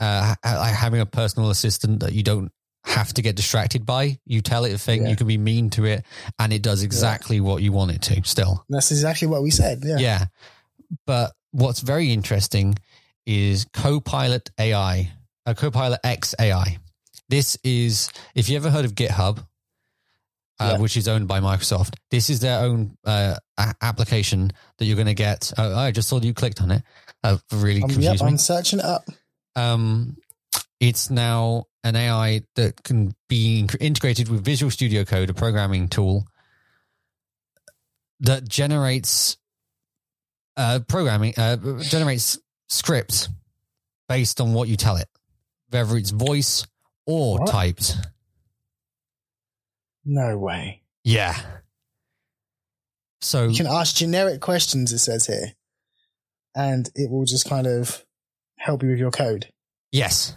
uh, ha- having a personal assistant that you don't have to get distracted by. You tell it a thing, Yeah. you can be mean to it, and it does exactly what you want it to. Still, That's exactly what we said. Yeah. yeah. But what's very interesting is Copilot AI, uh, Copilot X AI. This is, if you ever heard of GitHub, uh, Yeah. which is owned by Microsoft, this is their own uh, a- application that you're going to get. Oh, I just saw you clicked on it. Uh, really Um, confused yep, me. I'm searching it up. Um, it's now an AI that can be integrated with Visual Studio Code, a programming tool that generates uh, programming, uh, generates scripts based on what you tell it, whether it's voice or What? typed. No way. Yeah. So You can ask generic questions, it says here, and it will just kind of help you with your code. yes.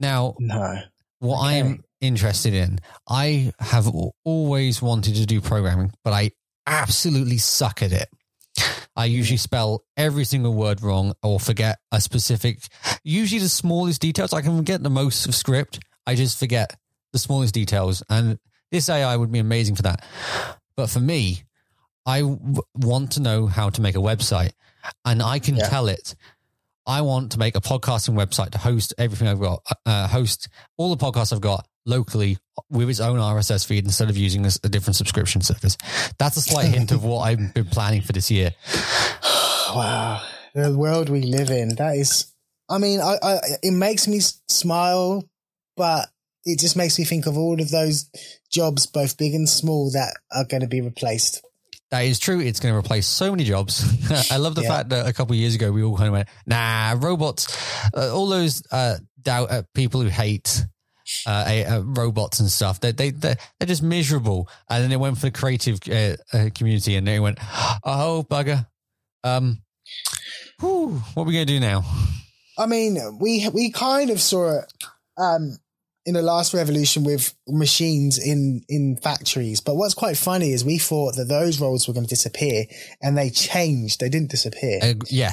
Now, No. what I am interested in, I have always wanted to do programming, but I absolutely suck at it. I mm-hmm. usually spell every single word wrong or forget a specific, usually the smallest details. I can get the most of script. I just forget the smallest details. And this AI would be amazing for that. But for me, I w- want to know how to make a website and I can Yeah. tell it. I want to make a podcasting website to host everything I've got, uh, host all the podcasts I've got locally with its own RSS feed instead of using a different subscription service. That's a slight hint of what I've been planning for this year. [sighs] Wow. The world we live in. That is, I mean, I, I, it makes me smile, but it just makes me think of all of those jobs, both big and small, that are going to be replaced. That is true. It's going to replace so many jobs. [laughs] I love the Yeah. fact that a couple of years ago we all kind of went, "Nah, robots." Uh, all those uh, doubt uh, people who hate uh, uh, robots and stuff. They they they're, they're just miserable. And then they went for the creative uh, uh, community, and they went, "Oh bugger, um, whew, what are we going to do now?" I mean, we we kind of saw it um, in the last revolution with machines in in factories. But what's quite funny is we thought that those roles were going to disappear, and they changed. They didn't disappear. Uh, yeah,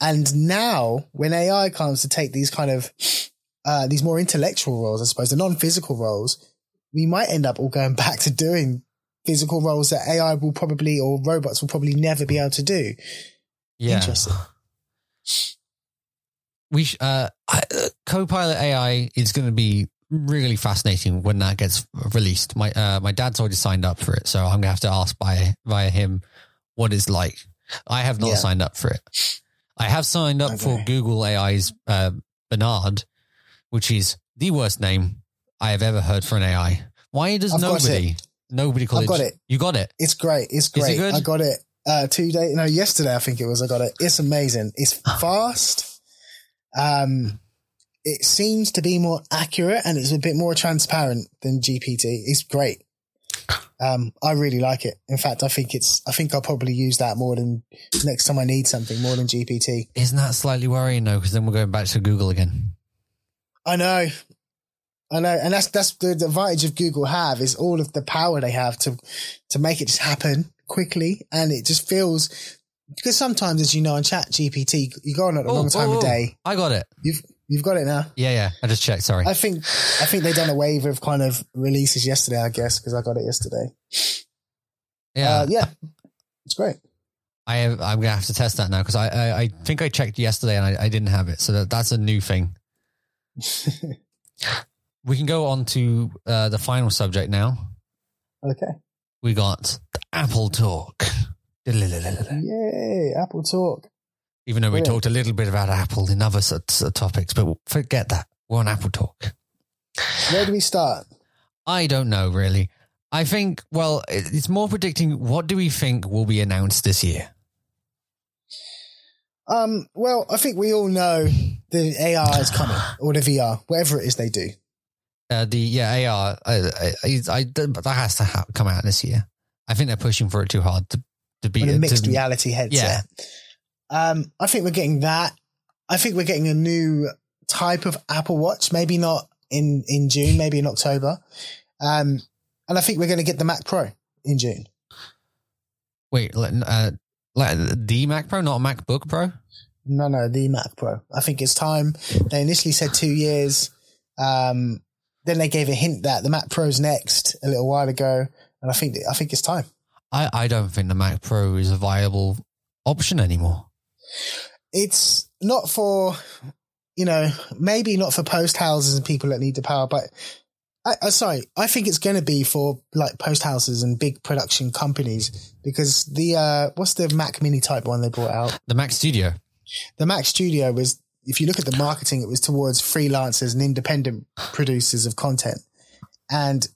And now, when AI comes to take these kind of uh, these more intellectual roles, I suppose the non-physical roles, we might end up all going [laughs] back to doing physical roles that AI will probably or robots will probably never be able to do. yeah. Interesting. we sh- uh, I, uh Copilot AI is going to be really fascinating when that gets released. My uh, my dad's already signed up for it, so I'm gonna have to ask by via him what it's like. I have not Yeah. signed up for it. I have signed up for Google AI's uh, Bard, which is the worst name I have ever heard for an AI. Why does I've nobody nobody call I've it? got it. You got it. It's great. It's it great. good? I got it uh, two days. No, yesterday I think it was. I got it. It's amazing. It's [sighs] fast. Um, it seems to be more accurate and it's a bit more transparent than GPT. It's great. Um, I really like it. In fact, I think it's. I think I'll probably use that more than next time I need something more than GPT. Isn't that slightly worrying though? Because then we're going back to Google again. I know. I know, and that's that's the advantage of Google have is all of the power they have to to make it just happen quickly, and it just feels because sometimes, as you know, on ChatGPT, you go on at the wrong time oh, of oh, day. I got it. You've you've got it now. Yeah, yeah. I just checked. Sorry. I think I think they done a wave of kind of releases yesterday. I guess because I got it yesterday. yeah. uh, yeah, it's great. I have, I'm gonna have to test that now because I, I I think I checked yesterday and I, I didn't have it, so that, that's a new thing. [laughs] We can go on to uh, the final subject now. okay, We got the Apple Talk. [laughs] yay! Apple Talk. Even though we Brilliant. talked a little bit about Apple in other s- s- topics, but forget that. We're on Apple Talk. Where do we start? I don't know really. I think well, it's more predicting what do we think will be announced this year. Um, well, I think we all know the AR is coming, or the VR, whatever it is they do. Uh, the yeah AR, I, I, I, that has to ha- come out this year. I think they're pushing for it too hard to to be the mixed to, reality headset. Um, I think we're getting that. I think we're getting a new type of Apple Watch, maybe not in, in June, maybe in October. Um, and I think we're going to get the Mac Pro in June. Wait, like, uh, the Mac Pro, not a MacBook Pro. No, no, the Mac Pro. I think it's time. They initially said two years. Um, then they gave a hint that the Mac Pro's next a little while ago. And I think, I think it's time. I, I don't think the Mac Pro is a viable option anymore. It's not for you know maybe not for post houses and people that need the power but I, I sorry i think it's going to be for like post houses and big production companies because the uh what's the mac mini type one they brought out? The Mac Studio. the mac studio was if you look at the marketing it was towards freelancers and independent producers of content. And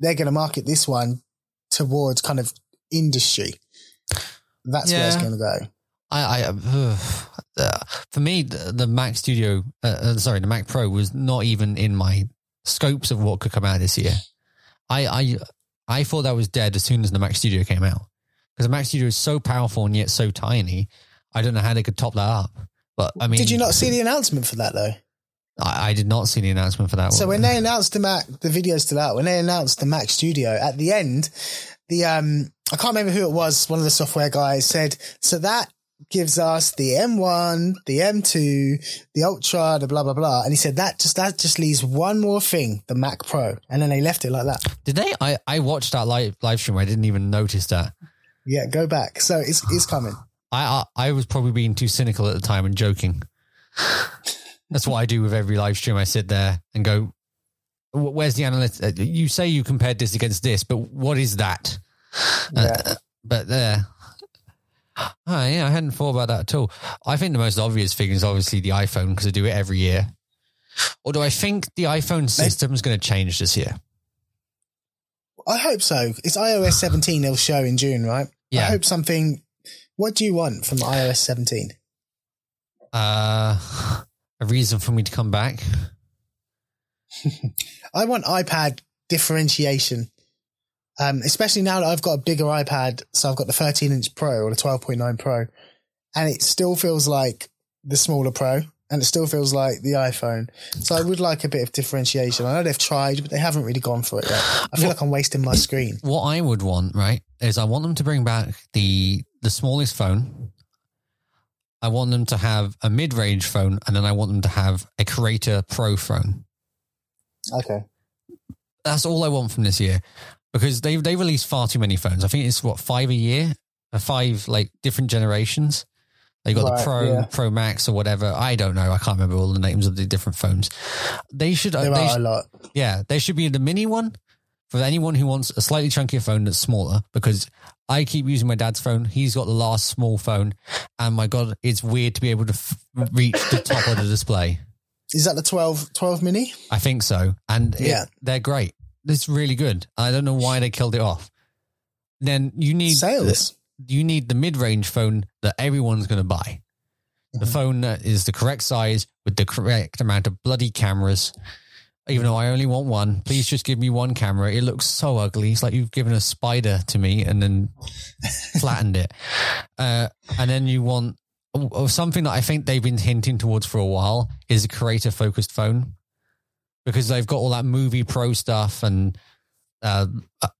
they're going to market this one towards kind of industry. That's where it's going to go I, I uh, for me, the, the Mac Studio, uh, uh, sorry, the Mac Pro was not even in my scopes of what could come out this year. I, I, I thought that was dead as soon as the Mac Studio came out because the Mac Studio is so powerful and yet so tiny. I don't know how they could top that up. But I mean, Did you not see the announcement for that though? I, I did not see the announcement for that So one. when they announced the Mac, the video's still out. When they announced the Mac Studio at the end, the um, I can't remember who it was. One of the software guys said, "So that gives us the M1, the M2, the Ultra, the blah blah blah." And he said that just that just leaves one more thing, the Mac Pro, and then they left it like that. did they? I, I watched that live live stream. I didn't even notice that. Yeah, go back. So it's it's [sighs] coming. I, I I was probably being too cynical at the time and joking. [laughs] That's what I do with every live stream. I sit there and go, "Where's the analytics? You say you compared this against this, but what is that?" Yeah. Uh, but there. Oh, yeah, I hadn't thought about that at all. I think the most obvious thing is obviously the iPhone because I do it every year. Or do I think the iPhone system is going to change this year? I hope so. It's iOS 17 they'll show in June, right? Yeah. I hope something. What do you want from iOS 17? Uh, a reason for me to come back. [laughs] I want iPad differentiation. Um, especially now that I've got a bigger iPad, so I've got the 13 inch Pro or the 12.9 Pro, and it still feels like the smaller Pro, and it still feels like the iPhone. So I would like a bit of differentiation. I know they've tried, but they haven't really gone for it yet. I feel like I'm wasting my screen. What I would want, right, is I want them to bring back the the smallest phone. I want them to have a mid range phone, and then I want them to have a Creator Pro phone. Okay. That's all I want from this year, because they they released far too many phones. I think it's what five a year, uh, five like different generations. They got Right, the Pro, yeah. Pro Max, or whatever. I don't know. I can't remember all the names of the different phones. They should. There they are sh- a lot. yeah, there should be the mini one for anyone who wants a slightly chunkier phone that's smaller because I keep using my dad's phone. He's got the last small phone. And my God, it's weird to be able to f- reach the top of the display. Is that the 12, 12 mini? I think so. And it- Yeah. they're great. It's really good. I don't know why they killed it off. Then you need Sales. you need the mid-range phone that everyone's going to buy. The Mhm. phone that is the correct size with the correct amount of bloody cameras. Even though I only want one, please just give me one camera. It looks so ugly. It's like you've given a spider to me and then [laughs] flattened it. Uh, and then you want oh, something that I think they've been hinting towards for a while is a creator focused phone because they've got all that movie pro stuff and uh,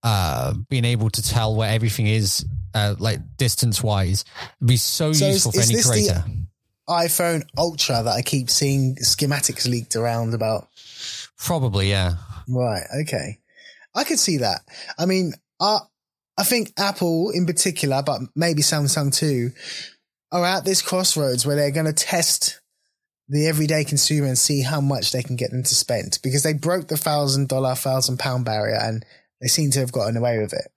uh, being able to tell where everything is, uh, like distance wise, be so, So is- useful for is any this the- creator. iPhone Ultra that I keep seeing schematics leaked around about. Probably, yeah. Right. Okay. I could see that. I mean, I, I think Apple in particular, but maybe Samsung too, are at this crossroads where they're going to test the everyday consumer and see how much they can get them to spend because they broke the thousand dollar, thousand pound barrier and they seem to have gotten away with it.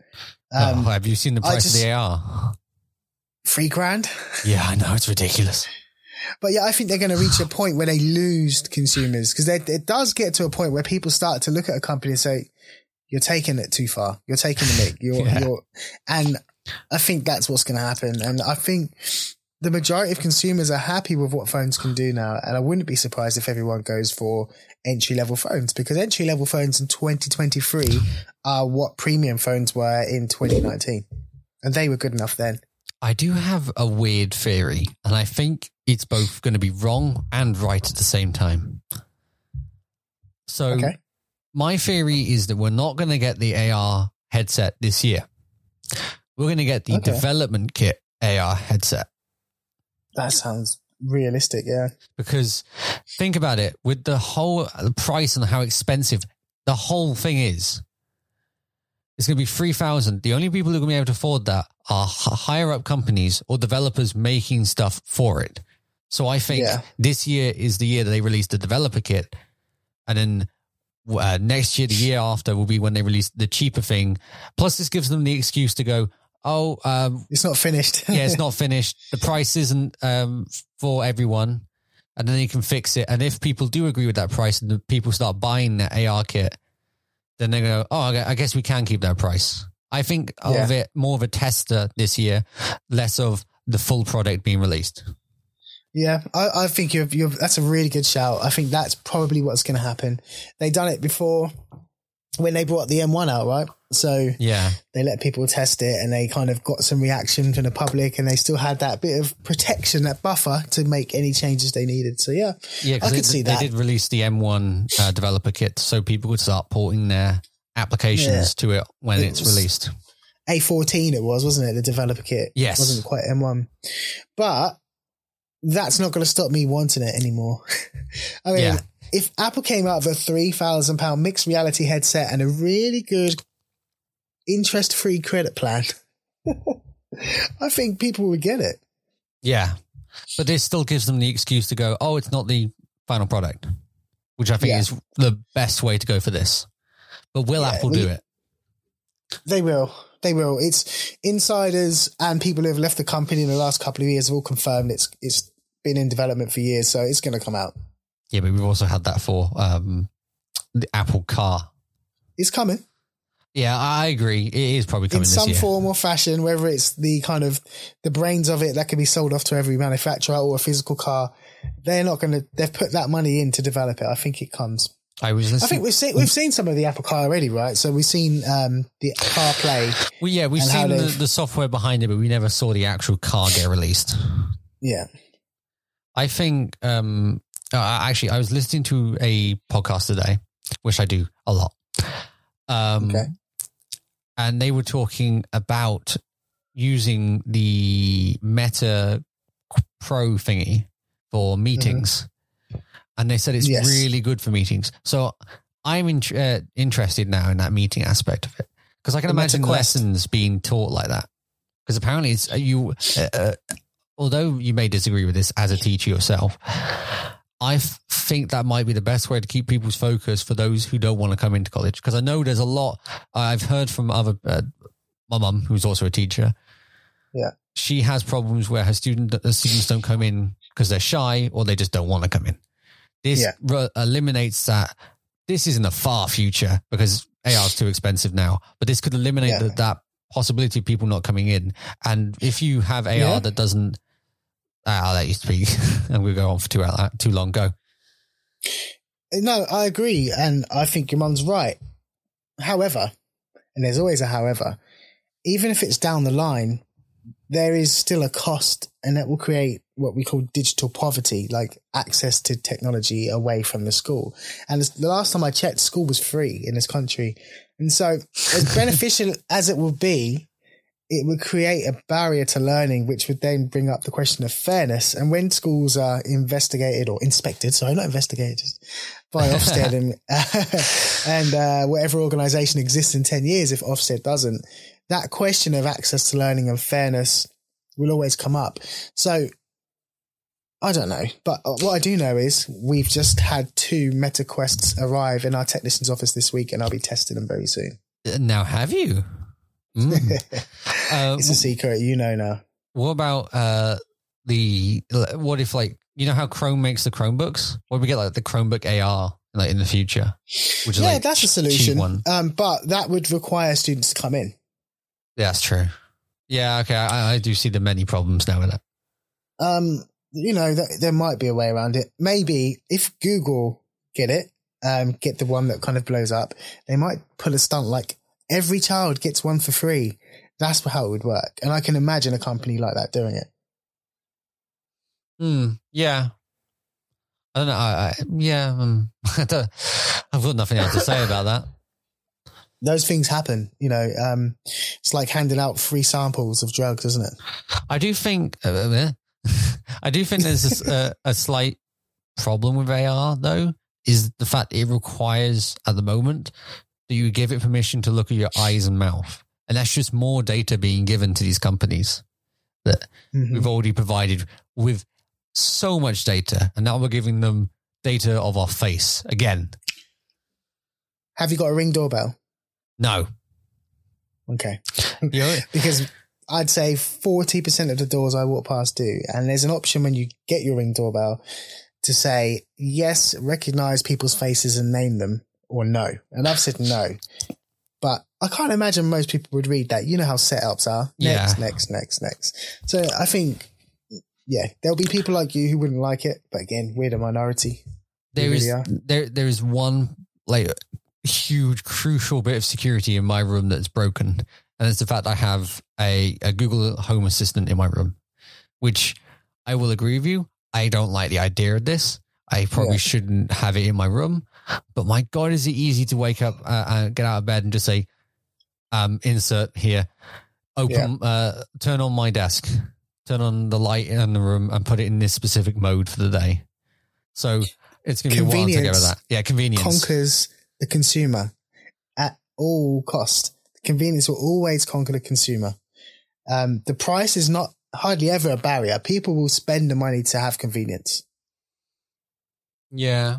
Um, oh, have you seen the price just- of the AR? Three grand. Yeah, I know. It's ridiculous. But yeah, I think they're going to reach a point where they lose consumers because it does get to a point where people start to look at a company and say, "You're taking it too far. You're taking the mick. You're, [laughs] Yeah. you're," and I think that's what's going to happen. And I think the majority of consumers are happy with what phones can do now, and I wouldn't be surprised if everyone goes for entry level phones because entry level phones in 2023 are what premium phones were in 2019, and they were good enough then. I do have a weird theory, and I think it's both going to be wrong and right at the same time. So, Okay. my theory is that we're not going to get the AR headset this year. We're going to get the Okay. development kit AR headset. That sounds realistic. Yeah. because think about it with the whole the price and how expensive the whole thing is it's going to be 3000 the only people who are going to be able to afford that are higher up companies or developers making stuff for it so i think Yeah. this year is the year that they release the developer kit and then uh, next year the year after will be when they release the cheaper thing plus this gives them the excuse to go oh um, It's not finished. [laughs] yeah, it's not [laughs] finished. The price isn't um, for everyone, and then you can fix it. And if people do agree with that price, and the people start buying that AR kit, then they go, "Oh, I guess we can keep that price." I think of it more of a tester this year, less of the full product being released. Yeah, I, I think you've, you're, that's a really good shout. I think that's probably what's going to happen. They've done it before. When they brought the M1 out, right? So Yeah. they let people test it and they kind of got some reaction from the public and they still had that bit of protection, that buffer to make any changes they needed. So yeah, Yeah, I could they, see that. they did release the M1 uh, developer kit so people could start porting their applications to it when It it's released. A14 it was, wasn't it? The developer kit. Yes. It wasn't quite M1. But that's not going to stop me wanting it anymore. [laughs] I mean, Yeah. If Apple came out with a £3,000 mixed reality headset and a really good interest free credit plan, [laughs] I think people would get it. Yeah. But this still gives them the excuse to go, oh, it's not the final product, which I think Yeah. is the best way to go for this. But will Yeah, Apple we- do it? They will. They will. It's insiders and people who have left the company in the last couple of years have all confirmed it's it's been in development for years, so it's going to come out. Yeah, but we've also had that for um, the Apple car. It's coming. Yeah, I agree. It is probably coming in some year. form or fashion, whether it's the kind of the brains of it that can be sold off to every manufacturer or a physical car, they're not going to. They've put that money in to develop it. I think it comes. I was I think we've seen we've seen some of the Apple Car already, right? So we've seen um, the CarPlay. well, yeah, we've seen the, the software behind it, but we never saw the actual car get released. Yeah, I think, um, uh, actually, I was listening to a podcast today, which I do a lot. Um, Okay. And they were talking about using the Meta Pro thingy for meetings. And they said it's Yes. really good for meetings. So I'm in, uh, interested now in that meeting aspect of it. Because I can The imagine lessons being taught like that. Because apparently, it's uh, you. Uh, uh, although you may disagree with this as a teacher yourself, I f- think that might be the best way to keep people's focus for those who don't want to come into college. Because I know there's a lot I've heard from other uh, my mum, who's also a teacher. Yeah. she has problems where her student students don't come in because they're shy or they just don't want to come in. This Yeah. re- eliminates that. This is in the far future because AR is too expensive now, but this could eliminate Yeah. the, that possibility of people not coming in. And if you have AR Yeah. that doesn't, I'll let you speak. and we'll go on for too, uh, too long. Go. no, I agree, and I think your mum's right. However, and there's always a however, even if it's down the line, there is still a cost, and that will create what we call digital poverty, like access to technology away from the school. And the last time I checked, school was free in this country. And so, as [laughs] beneficial as it will be, it would create a barrier to learning, which would then bring up the question of fairness. And when schools are investigated or inspected, sorry, not investigated, by [laughs] Ofsted and, [laughs] and uh, whatever organization exists in 10 years, if Ofsted doesn't, that question of access to learning and fairness will always come up. So I don't know, but uh, what I do know is we've just had two Meta Quests arrive in our technician's office this week, and I'll be testing them very soon. Now, have you? Mm. [laughs] Uh, It's a secret, you know now. What about uh the what if like you know how Chrome makes the Chromebooks? What if we get like the Chromebook AR like in the future? Which is Yeah, like that's a solution. one. Um, but that would require students to come in. Yeah, that's true. Yeah, okay. I, I do see the many problems now with that. Um, you know, th- there might be a way around it. Maybe if Google get it, um, get the one that kind of blows up, they might pull a stunt like every child gets one for free. That's how it would work. And I can imagine a company like that doing it. Hmm. Yeah. I don't know. I, I yeah. Um, [laughs] I don't, I've got nothing else to say about that. [laughs] Those things happen, you know. Um, it's like handing out free samples of drugs, isn't it? I do think. Uh, uh, [laughs] I do think there's a, a slight problem with AR though. Is the fact it requires at the moment that you give it permission to look at your eyes and mouth, and that's just more data being given to these companies that Mhm. we've already provided with so much data, and now we're giving them data of our face again. Have you got a ring doorbell? No, Okay. [laughs] because I'd say 40% of the doors I walk past do. And there's an option when you get your ring doorbell to say, yes, recognize people's faces and name them or no. And I've said no. But I can't imagine most people would read that. You know how setups are. Next, Yeah. next, next, next. So I think, yeah, there'll be people like you who wouldn't like it. But again, we're the minority. there really is are. there there is one like huge, crucial bit of security in my room that's broken, and it's the fact I have a, a Google Home Assistant in my room, which I will agree with you. I don't like the idea of this. I probably Yeah. shouldn't have it in my room, but my God, is it easy to wake up, uh, uh, get out of bed, and just say, um, "Insert here, open, uh, turn on my desk, turn on the light in the room, and put it in this specific mode for the day." So it's going to be a while to get with that. Yeah, convenience. Conquers the consumer at all cost. Convenience will always conquer the consumer. Um, the price is not hardly ever a barrier. People will spend the money to have convenience. Yeah.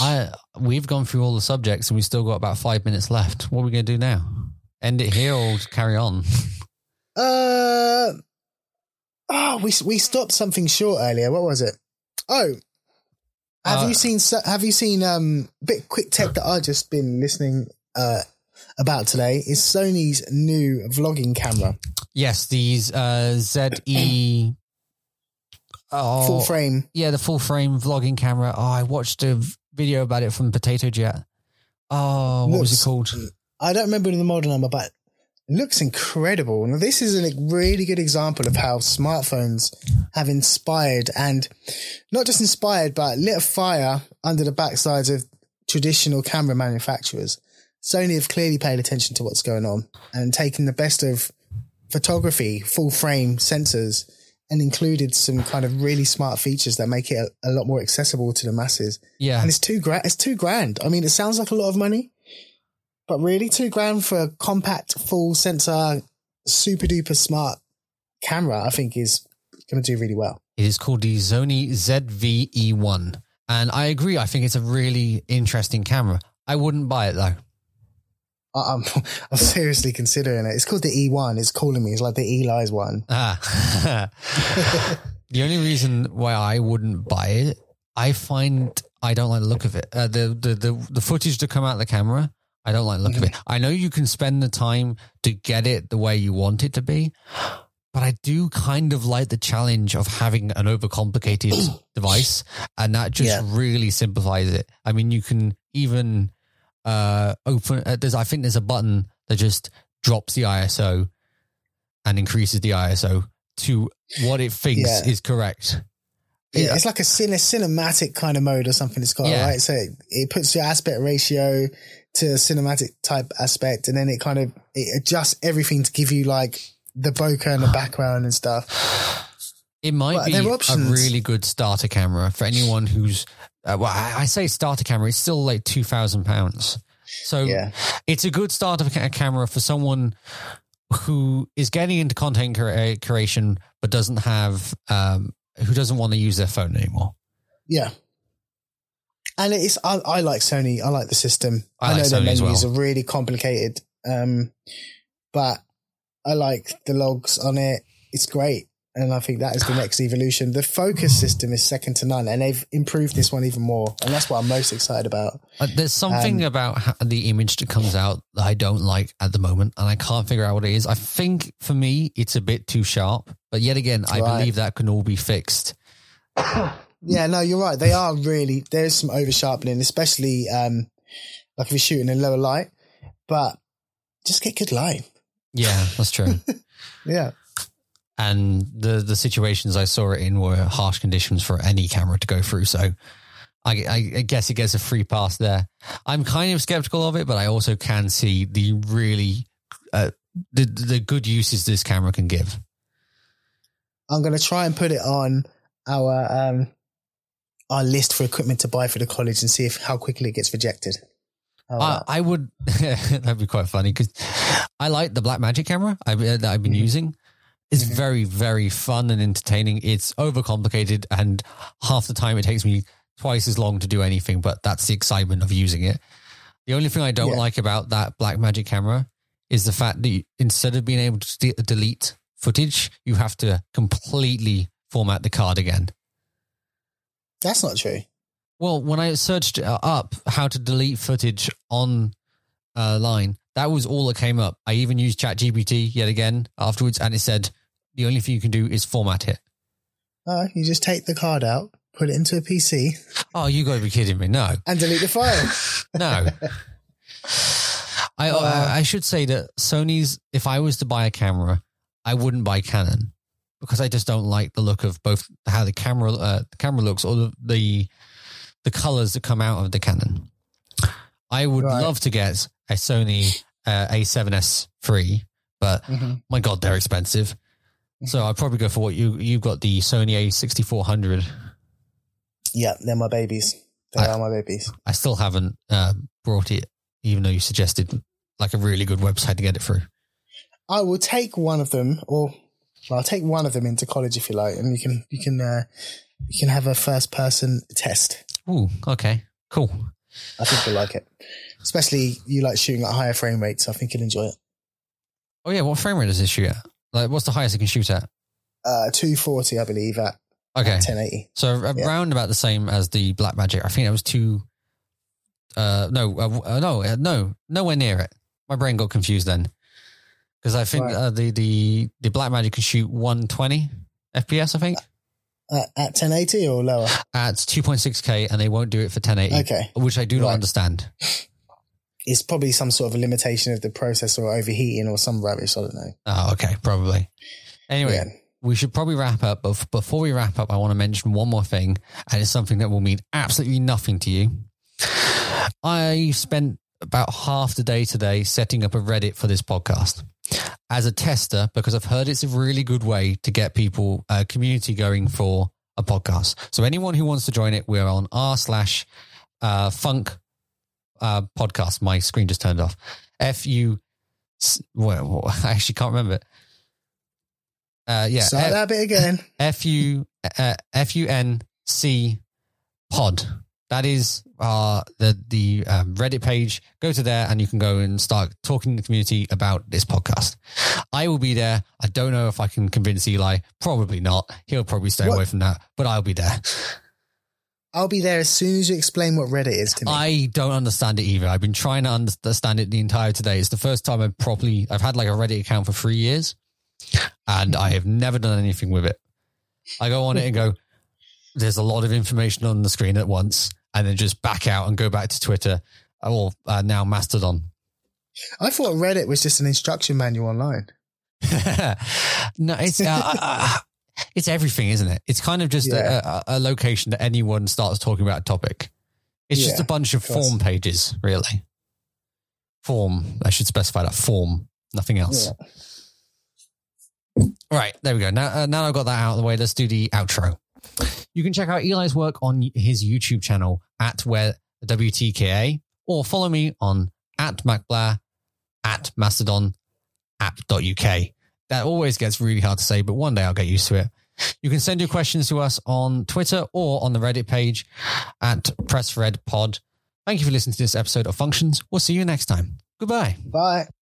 I we've gone through all the subjects and we've still got about five minutes left. What are we going to do now? End it here or carry on? Uh, oh, we we stopped something short earlier. What was it? Oh, have Uh, you seen? Have you seen? Um, bit quick tech that I've just been listening uh about today is Sony's new vlogging camera, Yes, these uh, ZE. Oh, full frame. Yeah, the full frame vlogging camera. Oh, I watched a video about it from Potato Jet. Oh, what was it called? I don't remember the model number, but it looks incredible. Now, this is a really good example of how smartphones have inspired and not just inspired, but lit a fire under the backsides of traditional camera manufacturers. Sony have clearly paid attention to what's going on and taken the best of photography, full frame sensors, and included some kind of really smart features that make it a, a lot more accessible to the masses. Yeah, And it's two grand. It's two grand. I mean, it sounds like a lot of money, but really, two grand for a compact, full sensor, super duper smart camera, I think is going to do really well. It is called the Sony ZVE1. And I agree. I think it's a really interesting camera. I wouldn't buy it though. I'm, [laughs] I'm seriously considering it. It's called the E1. It's calling me. It's like the Eli's one. Ah. [laughs] the only reason why I wouldn't buy it, I find I don't like the look of it. Uh, the, the the the footage to come out of the camera, I don't like the look of it. I know you can spend the time to get it the way you want it to be, but I do kind of like the challenge of having an overcomplicated [clears throat] device, and that just Yeah. really simplifies it. I mean, you can even uh open. Uh, there's I think there's a button that just drops the ISO and increases the ISO to what it thinks Yeah. is correct. Yeah, Yeah. it's like a, cin- a cinematic kind of mode or something. It's got Yeah. right. So it, it puts your aspect ratio to a cinematic type aspect, and then it kind of it adjusts everything to give you like the bokeh and the background and stuff. It might But be a really good starter camera for anyone who's. Uh, well, I, I say starter camera. It's still like two thousand pounds. So Yeah. it's a good starter ca- camera for someone who is getting into content crea- creation but doesn't have um, who doesn't want to use their phone anymore. Yeah. And it's I, I like Sony. I like the system. I I, know like their Sony as menus well. are really complicated, um, but I like the logs on it. It's great, and I think that is the next evolution. The focus system is second to none, and they've improved this one even more, and that's what I'm most excited about. Uh, there's something Um, about the image that comes out that I don't like at the moment, and I can't figure out what it is. I think for me, it's a bit too sharp, but yet again, I Right. believe that can all be fixed. [coughs] Yeah, no, you're right. They are really there's some over sharpening, especially um, like if you're shooting in lower light, but just get good light. Yeah, that's true. [laughs] Yeah. And the the situations I saw it in were harsh conditions for any camera to go through. So I, I, I guess it gets a free pass there. I'm kind of skeptical of it, but I also can see the really uh, the the good uses this camera can give. I'm going to try and put it on our um, our list for equipment to buy for the college and see if how quickly it gets rejected. I, I would [laughs] that'd be quite funny because I like the Blackmagic camera I, uh, that I've been Mhm. using. It's Mhm. very very fun and entertaining. It's overcomplicated, and half the time it takes me twice as long to do anything. But that's the excitement of using it. The only thing I don't Yeah. like about that Blackmagic camera is the fact that you, instead of being able to de- delete footage, you have to completely format the card again. That's not true. Well, when I searched up how to delete footage on uh, line, that was all that came up. I even used ChatGPT yet again afterwards, and it said the only thing you can do is format it. Uh, you just take the card out put it into a PC, Oh, you got to be kidding me! No, and delete the file. [laughs] no. I, I I should say that Sony's. If I was to buy a camera, I wouldn't buy Canon because I just don't like the look of both how the camera uh, the camera looks or the, the the colors that come out of the Canon. I would Right. love to get a Sony uh, A7S three, but Mhm. my god, they're expensive. So I'd probably go for what you you've got the Sony A6400. Yeah, they're my babies. They I- are my babies. I still haven't uh, brought it, even though you suggested like a really good website to get it through. I will take one of them, or well, I'll take one of them into college if you like, and you can you can uh, you can have a first person test. Ooh, okay, cool. I think you'll like it, especially you like shooting at higher frame rates. I think you'll enjoy it. Oh yeah, what frame rate does this shoot at? Like, what's the highest it can shoot at? Uh, 240, I believe, at Okay, 1080. so Yeah. around about the same as the Blackmagic. I think it was two. Uh, no, uh, uh, no, uh, no, nowhere near it. My brain got confused then because I think Right. uh, the the the Blackmagic can shoot 120 FPS. I think Uh, at 1080 or lower? at 2.6k, and they won't do it for 1080, Okay. which I do not understand. It's probably some sort of a limitation of the processor or overheating or some rubbish. I don't know. Oh, okay, probably. Anyway, Yeah. we should probably wrap up. But before we wrap up, I want to mention one more thing, and it's something that will mean absolutely nothing to you. I spent about half the day today setting up a Reddit for this podcast as a tester because I've heard it's a really good way to get people a community going for a podcast. So anyone who wants to join it, we're on r slash uh, funk uh, podcast. My screen just turned off. F U. Well, [laughs] I actually can't remember it. Uh, yeah, Start F- that bit again. F U uh, F U N C pod. That is uh, the the um, Reddit page. Go to there and you can go and start talking to the community about this podcast. I will be there. I don't know if I can convince Eli. Probably not. He'll probably stay What? away from that. But I'll be there. I'll be there as soon as you explain what Reddit is to me. I don't understand it either. I've been trying to understand it the entire today. It's the first time I've properly I've had like a Reddit account for three years, and I have never done anything with it. I go on it and go, "There's a lot of information on the screen at once," and then just back out and go back to Twitter or uh, now Mastodon. I thought Reddit was just an instruction manual online. [laughs] no, it's uh, uh, it's everything, isn't it? It's kind of just Yeah. a, a, a location that anyone starts talking about a topic. It's just a bunch of of form pages, really. Form. I should specify that form, nothing else. Right, there we go. Now, uh, now I've got that out of the way. Let's do the outro. You can check out Eli's work on his YouTube channel at where WTKA, or follow me on at MacBlair at Mastodon app.uk. That always gets really hard to say, but one day I'll get used to it. You can send your questions to us on Twitter or on the Reddit page at PressRedPod. Thank you for listening to this episode of Functions. We'll see you next time. Goodbye. Bye.